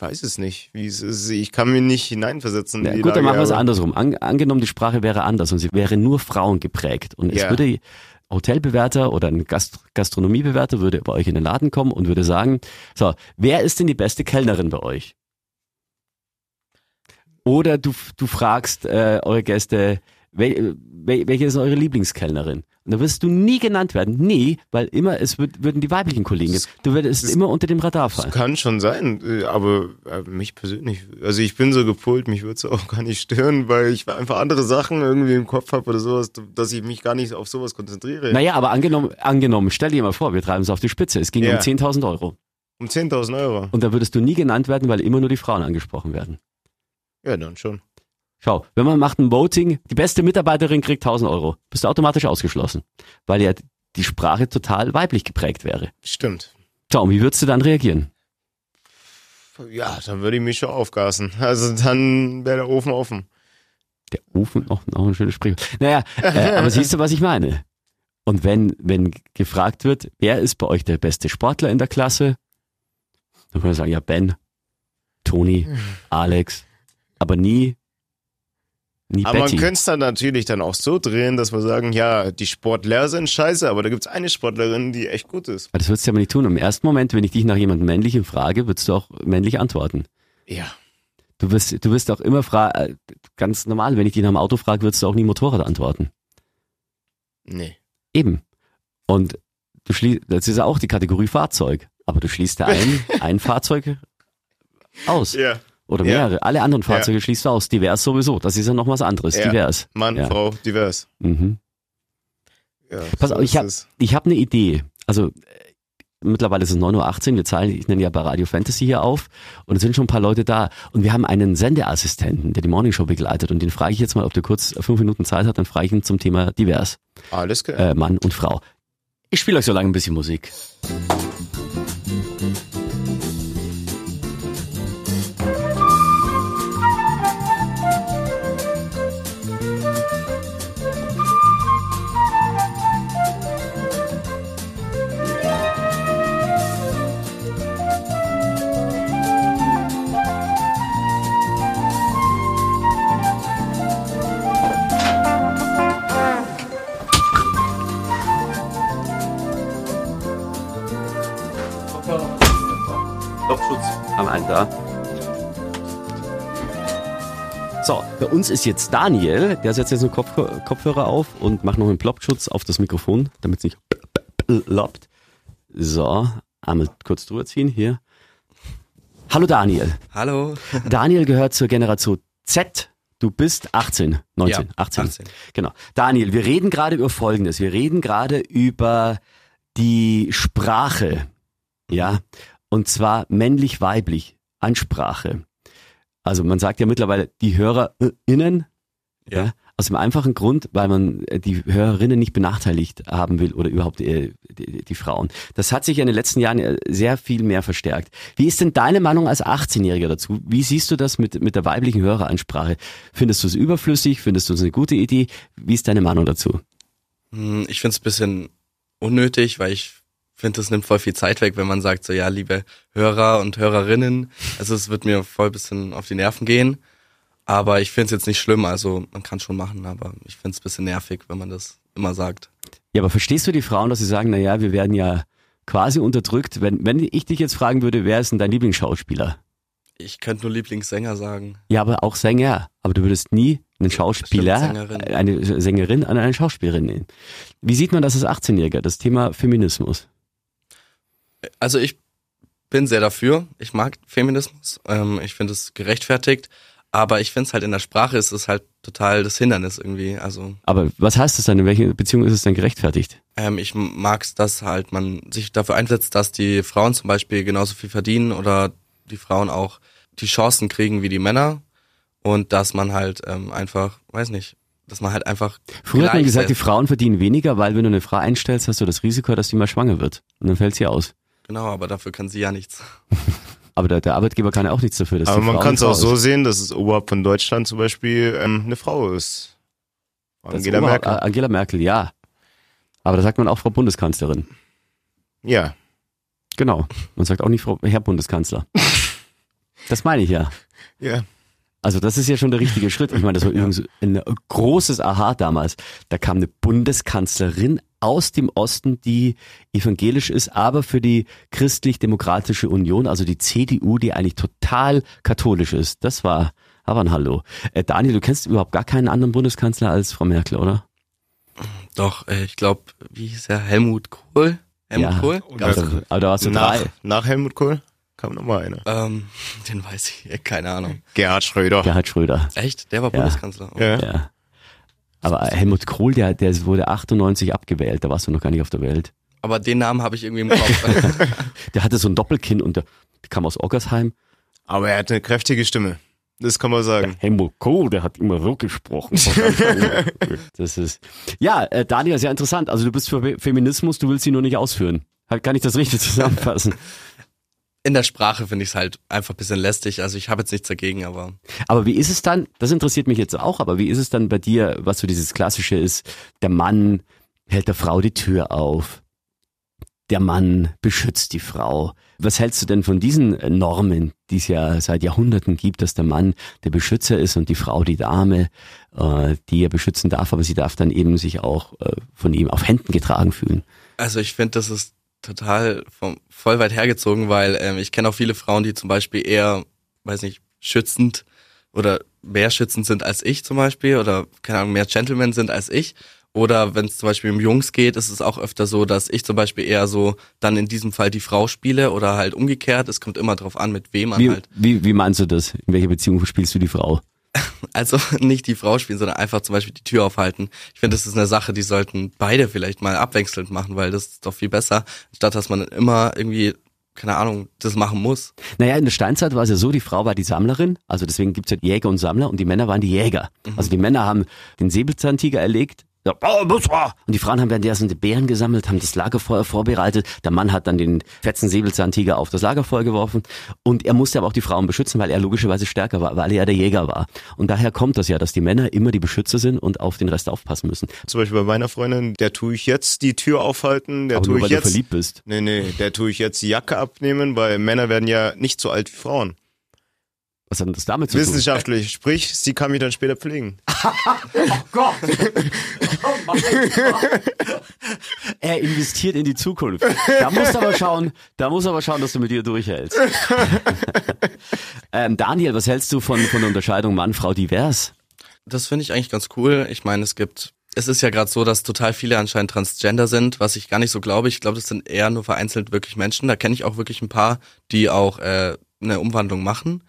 Ich weiß es nicht, wie es ist. Ich kann mir nicht hineinversetzen. in Ja, gut, dann Lage, machen wir es andersrum. An, angenommen, die Sprache wäre anders und sie wäre nur Frauen geprägt und es Ja. würde Hotelbewerter oder ein Gast Gastronomiebewerter würde bei euch in den Laden kommen und würde sagen, so, wer ist denn die beste Kellnerin bei euch? Oder du, du fragst äh, eure Gäste, wel, wel, welche ist eure Lieblingskellnerin? Und da wirst du nie genannt werden. Nie, weil immer, es wird, würden die weiblichen Kollegen, Das- du würdest das- immer unter dem Radar Das fallen. kann schon sein, äh, aber äh, mich persönlich, also ich bin so gepolt, mich würde es auch gar nicht stören, weil ich einfach andere Sachen irgendwie im Kopf habe oder sowas, dass ich mich gar nicht auf sowas konzentriere. Naja, aber angenommen, angenommen, stell dir mal vor, wir treiben es auf die Spitze. Es ging Ja. um 10.000 Euro. Um 10.000 Euro. Und da würdest du nie genannt werden, weil immer nur die Frauen angesprochen werden. Ja, dann schon. Schau, wenn man macht ein Voting, die beste Mitarbeiterin kriegt 1000 Euro. Bist du automatisch ausgeschlossen, weil ja die Sprache total weiblich geprägt wäre. Stimmt. Und wie würdest du dann reagieren? Ja, dann würde ich mich schon aufgasen. Also dann wäre der Ofen offen. Der Ofen, noch, noch ein schönes Sprichwort. Naja, äh, aber siehst du, was ich meine? Und wenn, wenn gefragt wird, wer ist bei euch der beste Sportler in der Klasse? Dann kann man sagen, ja, Ben, Toni, Alex, aber nie, nie Aber Betty. man könnte es dann natürlich dann auch so drehen, dass wir sagen, ja, die Sportler sind scheiße, aber da gibt's eine Sportlerin, die echt gut ist. Aber Das würdest du aber nicht tun. Im ersten Moment, wenn ich dich nach jemandem männlichem frage, würdest du auch männlich antworten. Ja. Du wirst, du wirst auch immer fragen, ganz normal, wenn ich dich nach dem Auto frage, würdest du auch nie Motorrad antworten. Nee. Eben. Und du schließt, das ist ja auch die Kategorie Fahrzeug. Aber du schließt da ein, ein Fahrzeug aus. Ja. Oder Ja. mehrere. Alle anderen Fahrzeuge schließt du aus. Divers sowieso. Das ist ja noch was anderes. Ja. Divers. Mann, Ja. Frau, divers. Mhm. Ja, Pass so auf, ich ist hab- habe eine Idee. Also mittlerweile ist es 9.18 Uhr, wir zahlen, ich nenne ja bei Radio Fantasy hier auf und es sind schon ein paar Leute da. Und wir haben einen Sendeassistenten, der die Morningshow begleitet und den frage ich jetzt mal, ob der kurz fünf Minuten Zeit hat, dann frage ich ihn zum Thema divers, Alles klar. äh, Mann und Frau. Ich spiele euch so lange ein bisschen Musik. Kopfschutz uns ist jetzt Daniel, der setzt jetzt einen Kopf, Kopfhörer auf und macht noch einen Plopschutz auf das Mikrofon, damit es nicht loppt. So, einmal kurz drüber ziehen hier. Hallo Daniel. Hallo. Daniel gehört zur Generation Z. Du bist 18, 19, Ja, 18. 18. Genau. Daniel, wir reden gerade über Folgendes. Wir reden gerade über die Sprache. Ja. Und zwar männlich-weiblich. Ansprache. Also man sagt ja mittlerweile die HörerInnen. Ja. Ja. Aus dem einfachen Grund, weil man äh, die Hörerinnen nicht benachteiligt haben will oder überhaupt äh, die, die Frauen. Das hat sich in den letzten Jahren äh, sehr viel mehr verstärkt. Wie ist denn deine Meinung als 18-Jähriger dazu? Wie siehst du das mit, mit der weiblichen Höreransprache? Findest du es überflüssig? Findest du es eine gute Idee? Wie ist deine Meinung dazu? Hm, Ich finde es ein bisschen unnötig, weil ich finde, es nimmt voll viel Zeit weg, wenn man sagt, so ja, liebe Hörer und Hörerinnen. Also es wird mir voll bisschen auf die Nerven gehen. Aber ich finde es jetzt nicht schlimm, also man kann schon machen, aber ich finde es ein bisschen nervig, wenn man das immer sagt. Ja, aber verstehst du die Frauen, dass sie sagen, na ja, wir werden ja quasi unterdrückt? Wenn, wenn ich dich jetzt fragen würde, wer ist denn dein Lieblingsschauspieler? Ich könnte nur Lieblingssänger sagen. Ja, aber auch Sänger. Aber du würdest nie einen Schauspieler, Sängerin. eine Sängerin an eine Schauspielerin nehmen. Wie sieht man das als 18-Jähriger, das Thema Feminismus? Also ich bin sehr dafür. Ich mag Feminismus. Ähm, ich finde es gerechtfertigt. Aber ich finde es halt in der Sprache ist es halt total das Hindernis irgendwie. Also Aber was heißt das dann? In welcher Beziehung ist es dann gerechtfertigt? ähm, ich mag es, dass halt man sich dafür einsetzt, dass die Frauen zum Beispiel genauso viel verdienen oder die Frauen auch die Chancen kriegen wie die Männer und dass man halt ähm, einfach, weiß nicht, dass man halt einfach Früher hat man gesagt, die. Frauen verdienen weniger, weil wenn du eine Frau einstellst, hast du das Risiko, dass die mal schwanger wird. Und dann fällt sie aus. Genau, aber dafür kann sie ja nichts. Aber der, der Arbeitgeber kann ja auch nichts dafür, dass Aber die man kann es auch so ist. sehen, dass es oberhalb von Deutschland zum Beispiel ähm, eine Frau ist. Angela Ober- Merkel. äh, Angela Merkel, ja. Aber da sagt man auch Frau Bundeskanzlerin. Ja. Genau. Man sagt auch nicht Frau Herr Bundeskanzler. Das meine ich ja. Ja. Also das ist ja schon der richtige Schritt. Ich meine, das war übrigens ein großes Aha damals. Da kam eine Bundeskanzlerin aus dem Osten, die evangelisch ist, aber für die christlich-demokratische Union, also die CDU, die eigentlich total katholisch ist. Das war aber ein Hallo. Äh, Daniel, du kennst überhaupt gar keinen anderen Bundeskanzler als Frau Merkel, oder? Doch, äh, ich glaube, wie hieß er? Helmut Kohl? Helmut ja. Kohl? Also, aber da warst du nach, drei. nach Helmut Kohl kam noch mal einer. Ähm, den weiß ich, äh, keine Ahnung. Gerhard Schröder. Gerhard Schröder. Echt? Der war Ja. Bundeskanzler. Ja. Ja. Aber Helmut Kohl, der, der wurde 98 abgewählt, da warst du noch gar nicht auf der Welt. Aber den Namen habe ich irgendwie im Kopf. Der hatte so ein Doppelkinn und der, der kam aus Oggersheim. Aber er hat eine kräftige Stimme. Das kann man sagen. Helmut Kohl, der hat immer so gesprochen. das ist, ja, äh, Daniel, sehr interessant. Also du bist für Feminismus, du willst sie nur nicht ausführen. Halt, Kann ich das richtig zusammenfassen? In der Sprache finde ich es halt einfach ein bisschen lästig. Also ich habe jetzt nichts dagegen, aber Aber wie ist es dann, das interessiert mich jetzt auch, aber wie ist es dann bei dir, was so dieses Klassische ist, der Mann hält der Frau die Tür auf, der Mann beschützt die Frau. Was hältst du denn von diesen äh, Normen, die es ja seit Jahrhunderten gibt, dass der Mann der Beschützer ist und die Frau die Dame, äh, die er beschützen darf, aber sie darf dann eben sich auch äh, von ihm auf Händen getragen fühlen? also ich finde, das ist total vom, voll weit hergezogen, weil ähm, ich kenne auch viele Frauen, die zum Beispiel eher, weiß nicht, schützend oder mehr schützend sind als ich zum Beispiel oder keine Ahnung, mehr Gentlemen sind als ich. Oder wenn es zum Beispiel um Jungs geht, ist es auch öfter so, dass ich zum Beispiel eher so dann in diesem Fall die Frau spiele oder halt umgekehrt. Es kommt immer drauf an, mit wem man Wie, halt. wie, wie meinst du das? In welcher Beziehung spielst du die Frau? Also nicht die Frau spielen, sondern einfach zum Beispiel die Tür aufhalten. Ich finde, das ist eine Sache, die sollten beide vielleicht mal abwechselnd machen, weil das ist doch viel besser, statt dass man immer irgendwie, keine Ahnung, das machen muss. Naja, in der Steinzeit war es ja so, die Frau war die Sammlerin, also deswegen gibt's ja Jäger und Sammler und die Männer waren die Jäger. Also die Männer haben den Säbelzahntiger erlegt, ja, oh, muss und die Frauen haben währenddessen die Beeren gesammelt, haben das Lagerfeuer vorbereitet. Der Mann hat dann den fetzen Säbelzahntiger auf das Lagerfeuer geworfen und er musste aber auch die Frauen beschützen, weil er logischerweise stärker war, weil er der Jäger war. Und daher kommt das ja, dass die Männer immer die Beschützer sind und auf den Rest aufpassen müssen. Zum Beispiel bei meiner Freundin, der tue ich jetzt die Tür aufhalten, der aber tue nur ich weil du jetzt. verliebt bist. Nee, nee, der tue ich jetzt die Jacke abnehmen, weil Männer werden ja nicht so alt wie Frauen. Was hat denn das damit zu tun? Wissenschaftlich, sprich, sie kann mich dann später pflegen. Er investiert in die Zukunft. Da musst du aber schauen, da muss aber schauen, dass du mit dir durchhältst. ähm, Daniel, was hältst du von, von der Unterscheidung Mann-Frau divers? Das finde ich eigentlich ganz cool. Ich meine, es gibt, es ist ja gerade so, dass total viele anscheinend Transgender sind, was ich gar nicht so glaube. Ich glaube, das sind eher nur vereinzelt wirklich Menschen. Da kenne ich auch wirklich ein paar, die auch äh, eine Umwandlung machen.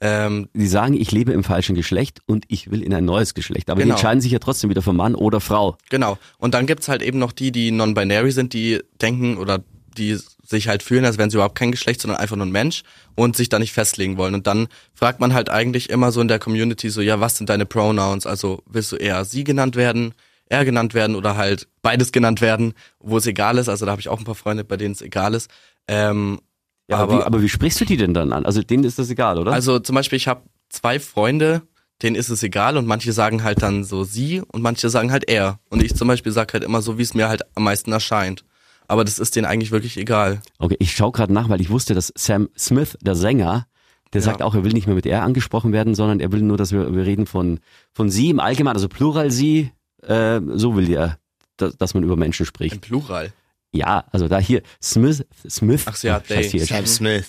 Ähm, Die sagen, ich lebe im falschen Geschlecht und ich will in ein neues Geschlecht. Aber die Genau. entscheiden sich ja trotzdem wieder für Mann oder Frau. Genau. Und dann gibt's halt eben noch die, die non-binary sind, die denken oder die sich halt fühlen, als wären sie überhaupt kein Geschlecht, sondern einfach nur ein Mensch und sich da nicht festlegen wollen. Und dann fragt man halt eigentlich immer so in der Community so, ja, was sind deine Pronouns? Also willst du eher sie genannt werden, er genannt werden oder halt beides genannt werden, wo es egal ist. Also da habe ich auch ein paar Freunde, bei denen es egal ist. Ähm, Ja, aber, wie, aber wie sprichst du die denn dann an? Also denen ist das egal, oder? also zum Beispiel, ich habe zwei Freunde, denen ist es egal und manche sagen halt dann so sie und manche sagen halt er. Und ich zum Beispiel sag halt immer so, wie es mir halt am meisten erscheint. Aber das ist denen eigentlich wirklich egal. Okay, ich schaue gerade nach, weil ich wusste, dass Sam Smith, der Sänger, der Ja. sagt auch, er will nicht mehr mit er angesprochen werden, sondern er will nur, dass wir, wir reden von, von sie im Allgemeinen, also Plural sie, äh, so will er, dass, dass man über Menschen Im spricht. Plural. Ja, also da hier, Smith, Smith, Ach so, ja, they. hier, Sam Smith.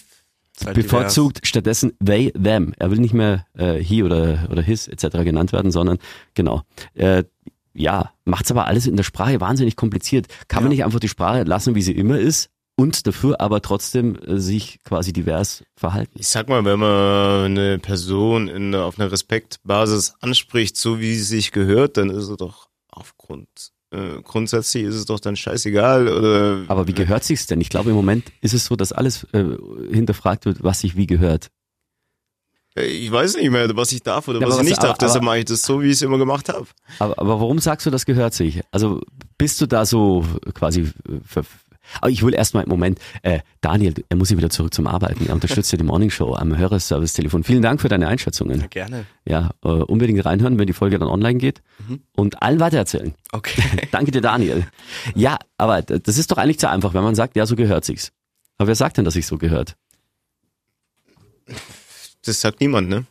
Bevorzugt stattdessen they, them. Er will nicht mehr äh, he oder, oder his etc. genannt werden, sondern genau. Äh, ja, macht's aber alles in der Sprache wahnsinnig kompliziert. Kann man Ja. nicht einfach die Sprache lassen, wie sie immer ist und dafür aber trotzdem äh, sich quasi divers verhalten? Ich sag mal, wenn man eine Person in, auf einer Respektbasis anspricht, so wie sie sich gehört, dann ist es doch aufgrund, äh, grundsätzlich ist es doch dann scheißegal oder. Aber wie gehört sich's denn? Ich glaube, im Moment ist es so, dass alles äh, hinterfragt wird, was sich wie gehört. Äh, Ich weiß nicht mehr, was ich darf oder Ja, was aber ich was- nicht aber- darf. Deshalb aber- mache ich das so, wie ich es immer gemacht habe. Aber, aber warum sagst du, das gehört sich? Also bist du da so quasi ver aber ich will erstmal im Moment, äh, Daniel, er muss ja wieder zurück zum Arbeiten. Er unterstützt ja die Morning Show am Hörerservice-Telefon. Vielen Dank für deine Einschätzungen. Ja, gerne. Ja, äh, unbedingt reinhören, wenn die Folge dann online geht und allen weitererzählen. Okay. Danke dir, Daniel. Ja, aber das ist doch eigentlich zu einfach, wenn man sagt, ja, so gehört sich's. Aber wer sagt denn, dass sich so gehört? Das sagt niemand, ne?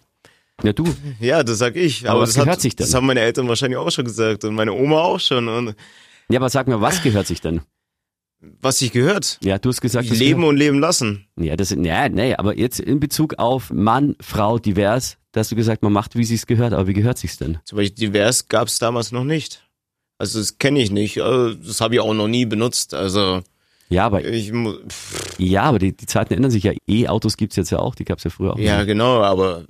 Ja, du. Ja, das sag ich. Aber Aber, was das, gehört hat, sich denn? das haben meine Eltern wahrscheinlich auch schon gesagt und meine Oma auch schon. Und Ja, aber sag mir, was gehört sich denn? Was sich gehört. Ja, du hast gesagt, Leben und leben lassen. Ja, das, nee, nee, aber jetzt in Bezug auf Mann, Frau, divers, da hast du gesagt, man macht, wie sich's gehört, aber wie gehört sich's denn? Zum Beispiel divers gab es damals noch nicht. Also das kenne ich nicht. Also, Das habe ich auch noch nie benutzt. Also Ja, aber, ich pff, ja, aber die, die Zeiten ändern sich ja. E-Autos gibt's jetzt ja auch, die gab's ja früher auch. Ja, nicht. genau, aber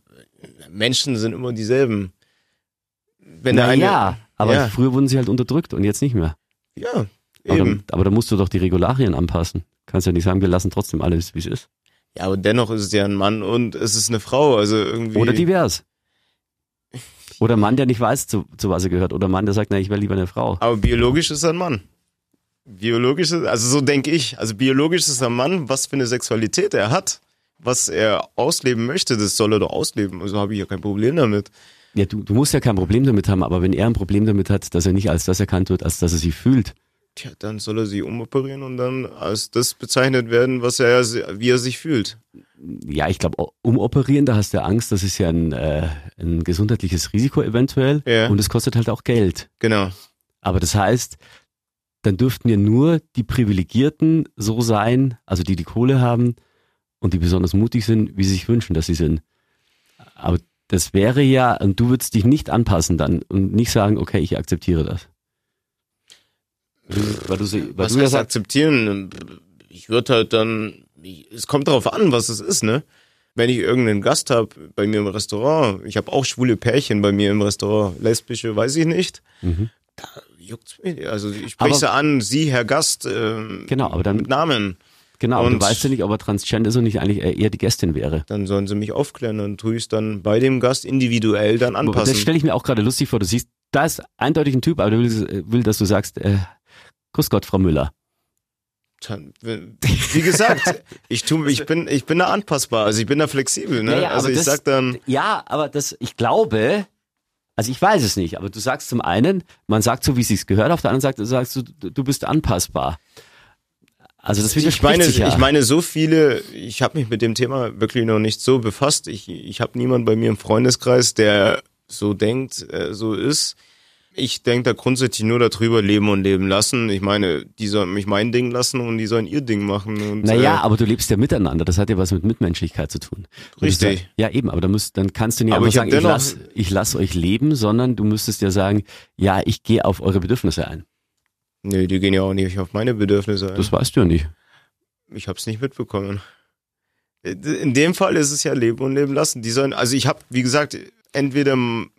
Menschen sind immer dieselben. Wenn der Na eine, ja, aber ja. früher wurden sie halt unterdrückt und jetzt nicht mehr. ja, Aber, eben. dann, aber da musst du doch die Regularien anpassen. Kannst ja nicht sagen, wir lassen trotzdem alles, wie es ist. Ja, aber dennoch ist es ja ein Mann und es ist eine Frau. Also irgendwie. Oder divers. Oder Mann, der nicht weiß, zu, zu was er gehört. Oder Mann, der sagt, na, ich wäre lieber eine Frau. Aber biologisch ist er ein Mann. Biologisch ist, also so denke ich. Also biologisch ist er ein Mann, was für eine Sexualität er hat, was er ausleben möchte, das soll er doch ausleben. Also habe ich ja kein Problem damit. Ja, du, du musst ja kein Problem damit haben, aber wenn er ein Problem damit hat, dass er nicht als das erkannt wird, als dass er sich fühlt, Tja, dann soll er sie umoperieren und dann als das bezeichnet werden, was er, wie er sich fühlt. ja, ich glaube, umoperieren, da hast du Angst, das ist ja ein, äh, ein gesundheitliches Risiko eventuell Ja. und es kostet halt auch Geld. Genau. Aber das heißt, dann dürften ja nur die Privilegierten so sein, also die die Kohle haben und die besonders mutig sind, wie sie sich wünschen, dass sie sind. Aber das wäre ja, und du würdest dich nicht anpassen dann und nicht sagen, okay, ich akzeptiere das. Weil du, so- weil Was du heißt akzeptieren? Ich würde halt dann, ich- es kommt darauf an, was es ist, ne? Wenn ich irgendeinen Gast habe bei mir im Restaurant, ich habe auch schwule Pärchen bei mir im Restaurant, lesbische, weiß ich nicht, Mhm. da juckt's mich. Also ich spreche sie an, Sie, Herr Gast, ähm, Genau, aber dann- mit Namen. genau, aber du und- weißt ja nicht, ob er transgender ist und nicht eigentlich eher die Gästin wäre. Dann sollen sie mich aufklären, dann tue ich es dann bei dem Gast individuell dann Das anpassen. stelle ich mir auch gerade lustig vor. Du siehst, da ist eindeutig ein Typ, aber der will, will dass du sagst, äh, Grüß Gott, Frau Müller. Wie gesagt, ich tu, ich bin, ich bin da anpassbar, also ich bin da flexibel, ne? Ja, ja, also aber ich das- sag dann, Ja, aber das, ich glaube, also ich weiß es nicht, aber du sagst zum einen, man sagt so, wie es sich gehört, auf der anderen Seite sagst du, du bist anpassbar. Also das ich meine, sich ja. ich meine so viele, ich habe mich mit dem Thema wirklich noch nicht so befasst. Ich, ich habe niemanden bei mir im Freundeskreis, der so denkt, äh, so ist. Ich denke da grundsätzlich nur darüber leben und leben lassen. Ich meine, die sollen mich mein Ding lassen und die sollen ihr Ding machen. Und, naja, äh, aber du lebst ja miteinander, das hat ja was mit Mitmenschlichkeit zu tun. Du Richtig. Sagst, ja, eben, aber da musst, dann kannst du nicht Aber einfach ich hab sagen, ich dennoch- lass, ich lass euch leben, sondern du müsstest ja sagen, ja, ich gehe auf eure Bedürfnisse ein. nee, die gehen ja auch nicht auf meine Bedürfnisse ein. Das weißt du ja nicht. Ich habe es nicht mitbekommen. In dem Fall ist es ja Leben und Leben lassen. Die sollen, also ich habe, wie gesagt, entweder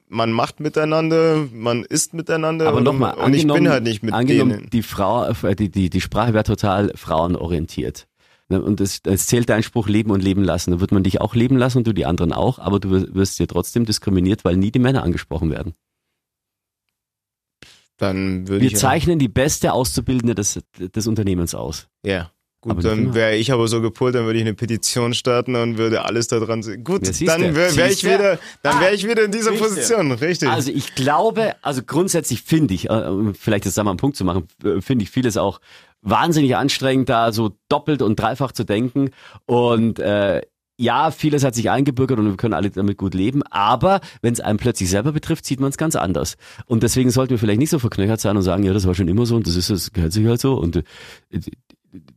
man macht miteinander, man isst miteinander Aber und, nochmal, und ich bin halt nicht mit angenommen, denen. die Frau, äh, die, die, die Sprache wäre total frauenorientiert. Ne, Und es, es zählt dein Spruch Leben und Leben lassen. Dann wird man dich auch leben lassen und du die anderen auch, aber du wirst- ja trotzdem diskriminiert, weil nie die Männer angesprochen werden. Dann würde Wir ich ja- zeichnen die beste Auszubildende des, des Unternehmens aus. Ja. Aber Gut, dann wäre ich aber so gepolt, dann würde ich eine Petition starten und würde alles daran sehen. Gut, Ja, dann wäre wär ich wieder, dann Ah, ich wieder in dieser siehste. Position, richtig. Also ich glaube, also grundsätzlich finde ich, äh, um vielleicht jetzt da mal einen Punkt zu machen, äh, finde ich vieles auch wahnsinnig anstrengend, da so doppelt und dreifach zu denken. Und äh, ja, vieles hat sich eingebürgert und wir können alle damit gut leben, aber wenn es einen plötzlich selber betrifft, sieht man es ganz anders. Und deswegen sollten wir vielleicht nicht so verknöchert sein und sagen, ja, das war schon immer so und das ist es, gehört sich halt so. Und äh,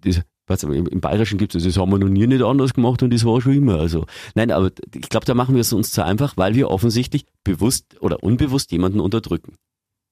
das, Was, im, Bayerischen gibt es, das haben wir noch nie nicht anders gemacht und das war schon immer. Also, nein, aber ich glaube, da machen wir es uns zu einfach, weil wir offensichtlich bewusst oder unbewusst jemanden unterdrücken.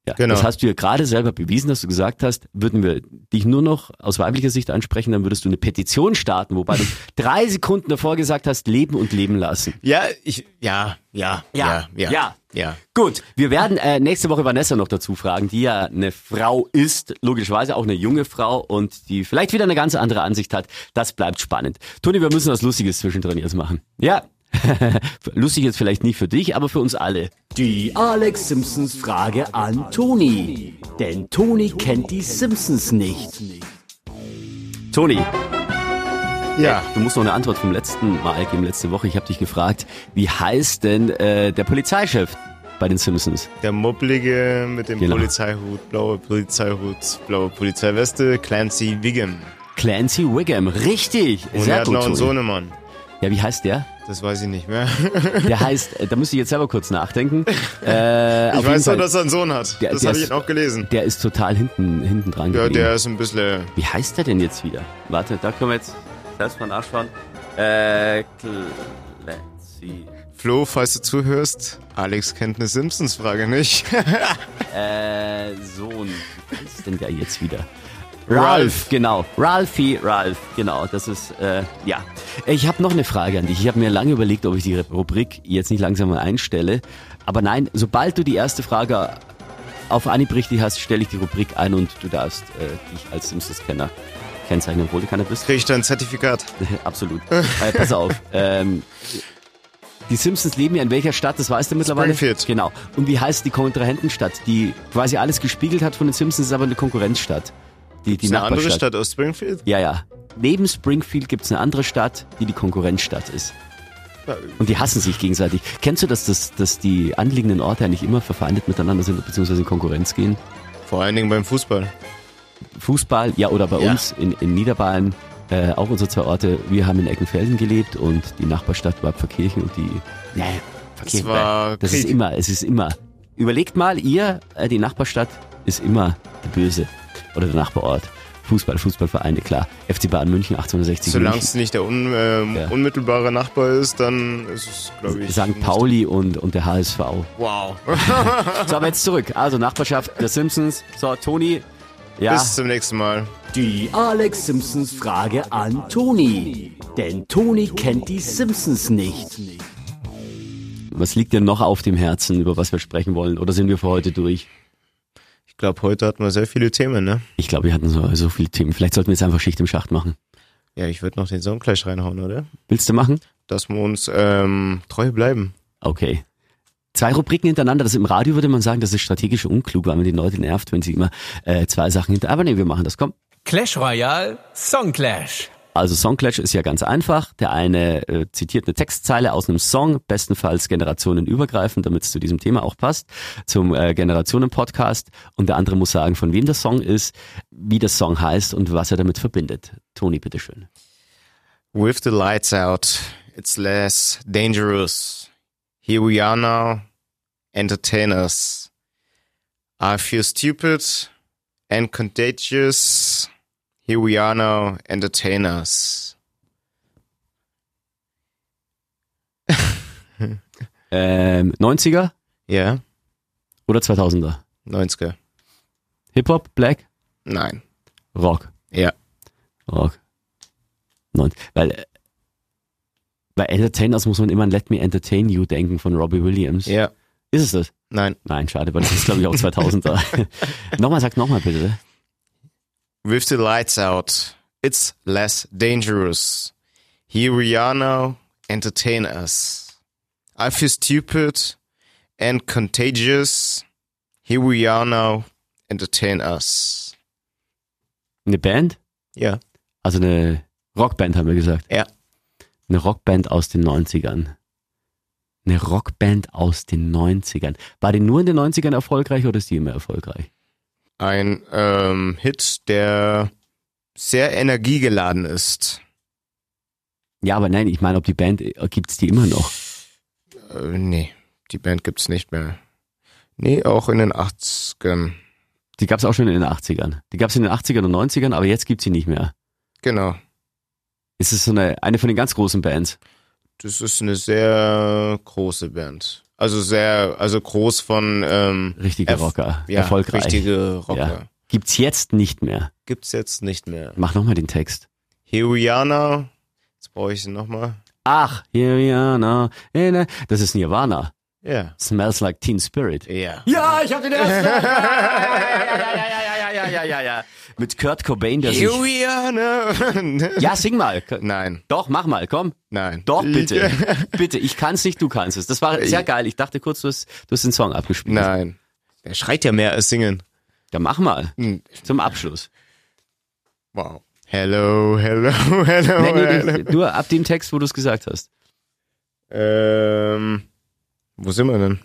Ja, Genau. Das hast du ja gerade selber bewiesen, dass du gesagt hast, würden wir dich nur noch aus weiblicher Sicht ansprechen, dann würdest du eine Petition starten, wobei du drei Sekunden davor gesagt hast, leben und leben lassen. Ja, ich, ja, ja, Ja, ja, ja. ja. Gut, wir werden äh, nächste Woche Vanessa noch dazu fragen, die ja eine Frau ist, logischerweise auch eine junge Frau und die vielleicht wieder eine ganz andere Ansicht hat. Das bleibt spannend. Toni, wir müssen was Lustiges zwischendrin jetzt machen. Ja. Lustig jetzt vielleicht nicht für dich, aber für uns alle. Die Alex Simpsons Frage an Toni. Denn Toni kennt die Simpsons nicht. Toni, Ja, du musst noch eine Antwort vom letzten Mal geben, letzte Woche. Ich habe dich gefragt, wie heißt denn äh, der Polizeichef bei den Simpsons? der Mobblige mit dem Genau. Polizeihut, blaue Polizeihut, blaue Polizeiweste, Clancy Wiggum. Clancy Wiggum, richtig. Und Sehr er hat gut, noch einen. Sohnemann. Ja, wie heißt der? Das weiß ich nicht mehr. Der heißt, äh, da müsste ich jetzt selber kurz nachdenken. Äh, Ich weiß nur, Fall, dass er einen Sohn hat. Der- das habe ich auch gelesen. der ist total hinten, hinten dran Ja, geblieben. der ist ein bisschen. Wie heißt der denn jetzt wieder? Warte, da können wir jetzt selbst mal nachschauen. Äh, Clancy. Flo, falls du zuhörst, Alex kennt eine Simpsons-Frage nicht. Äh, Sohn. Wie heißt denn der jetzt wieder? Ralph. Ralph, genau. Ralphie, Ralph, genau. Das ist, äh, ja. Ich habe noch eine Frage an dich. Ich habe mir lange überlegt, ob ich die Rubrik jetzt nicht langsam mal einstelle. Aber nein, sobald du die erste Frage auf Anhieb richtig hast, stelle ich die Rubrik ein und du darfst äh, dich als Simpsons-Kenner kennzeichnen, obwohl du keiner bist. Krieg ich da ein Zertifikat? Absolut. äh, pass auf. Ähm, die Simpsons leben ja in welcher Stadt? Das weißt du mittlerweile. Springfield. Genau. Und wie heißt die Kontrahentenstadt, die quasi alles gespiegelt hat von den Simpsons, ist aber eine Konkurrenzstadt. Die, die Ist eine andere. Stadt aus Springfield? Ja, ja. Neben Springfield gibt's eine andere Stadt, die die Konkurrenzstadt ist. Und die hassen sich gegenseitig. Kennst du das, dass, dass die anliegenden Orte eigentlich immer verfeindet miteinander sind, beziehungsweise in Konkurrenz gehen? Vor allen Dingen beim Fußball. Fußball, ja, oder bei Ja. uns in, in Niederbayern, äh, auch unsere zwei Orte. Wir haben in Eckenfelden gelebt und die Nachbarstadt war Pfarrkirchen und die, nee, Pfarrkirchen, war das ist immer, es ist immer. Überlegt mal, ihr, äh, die Nachbarstadt ist immer der Böse oder der Nachbarort. Fußball, Fußballvereine, klar. FC Bayern München 1860 Solange es nicht der un, äh, Ja. unmittelbare Nachbar ist, dann ist es, glaube ich. St. Pauli und, und der HSV. Wow. So, aber jetzt zurück. Also Nachbarschaft der Simpsons. So, Toni. Ja, Bis zum nächsten Mal. Die Alex Simpsons Frage an Toni. Denn Toni kennt die Simpsons nicht. was liegt dir noch auf dem Herzen, über was wir sprechen wollen? Oder sind wir für heute durch? Ich glaube, heute hatten wir sehr viele Themen, ne? Ich glaube, wir hatten so, so viele Themen. Vielleicht sollten wir jetzt einfach Schicht im Schacht machen. Ja, ich würde noch den Song gleich reinhauen, oder? Willst du machen? Dass wir uns ähm, treu bleiben. Okay. Zwei Rubriken hintereinander, das im Radio würde man sagen, das ist strategisch unklug, weil man die Leute nervt, wenn sie immer äh, zwei Sachen hinter. Aber nee, wir machen das. Komm. Clash Royale Song Clash. Also Songclash ist ja ganz einfach. Der eine äh, zitiert eine Textzeile aus einem Song, bestenfalls generationenübergreifend, damit es zu diesem Thema auch passt, zum äh, Generationen-Podcast. Und der andere muss sagen, von wem der Song ist, wie der Song heißt und was er damit verbindet. Toni, bitteschön. With the lights out, it's less dangerous. Here we are now, entertainers. I feel stupid and contagious. Here we are now, entertainers. Ähm, 90er Ja, oder 2000er? 90er. Hip-Hop, Black, Nein. Rock. Ja. Rock. Neun. Weil äh, bei Entertainers muss man immer an Let Me Entertain You denken von Robbie Williams. Ja. Ist es das? Nein. Nein, schade, weil das ist glaube ich auch 2000er. nochmal, sag nochmal bitte. With the lights out, it's less dangerous. Here we are now, entertain us. I feel stupid and contagious. Here we are now, entertain us. Eine Band? Ja. Also eine Rockband haben wir gesagt. Ja. Eine Rockband aus den 90ern. Eine Rockband aus den 90ern. War die nur in den 90ern erfolgreich oder ist die immer erfolgreich? Ein ähm, Hit, der sehr energiegeladen ist. Ja, aber nein, ich meine, ob die Band, äh, gibt's die immer noch? Äh, nee, die Band gibt's nicht mehr. Nee, auch in den 80ern. Die gab's auch schon in den 80ern. Die gab's in den 80ern und 90ern, aber jetzt gibt's sie nicht mehr. Genau. Ist es so eine, eine von den ganz großen Bands? Das ist eine sehr große Band. Also sehr, also groß von ähm, Richtige erf- Rocker. Ja, erfolgreich. richtige Rocker. Ja. Gibt's jetzt nicht mehr. Gibt's jetzt nicht mehr. Mach nochmal den Text. Heriana, jetzt brauche ich sie nochmal. Ach, Hiriana. Das ist Nirvana. Ja. Smells like Teen Spirit. Ja. Ja, ich hab den ersten. ja, ja, ja, ja, ja, ja, ja, ja. Mit Kurt Cobain, der sich. Heriana. Ja, sing mal. Nein, Doch, mach mal, komm. nein. Doch, bitte. bitte, ich kann's nicht, du kannst es. Das war sehr geil. Ich dachte kurz, du hast, du hast den Song abgespielt. Nein. Der schreit ja mehr als singen. Ja, mach mal. Hm. Zum Abschluss. Wow. Hello, hello, hello, Nee, nee, hello. nee, nur ab dem Text, wo du es gesagt hast. Ähm, wo sind wir denn?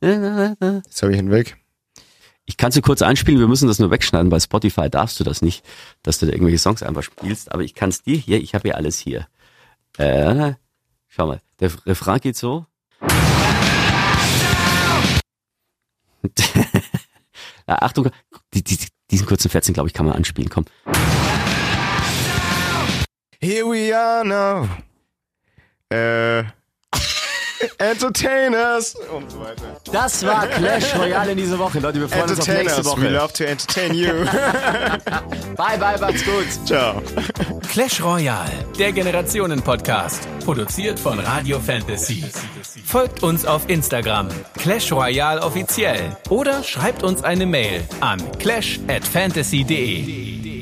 Jetzt habe ich ihn weg. Ich kann sie kurz einspielen, wir müssen das nur wegschneiden. Bei Spotify darfst du das nicht, dass du da irgendwelche Songs einfach spielst. Aber ich kann es dir hier, ich habe ja alles hier. Äh, schau mal, der Refrain geht so. ja, Achtung, die, die, diesen kurzen Fetzen, glaube ich, kann man anspielen. Komm. Here we are now. Äh, Entertainers und so weiter. Das war Clash Royale in dieser Woche, Leute. Wir freuen uns auf nächste Entertainers, we Woche. love to entertain you. Bye, bye, macht's gut. Ciao. Clash Royale, der Generationen-Podcast. Produziert von Radio Fantasy. Folgt uns auf Instagram, Clash Royale offiziell. Oder schreibt uns eine Mail an clash at fantasy.de.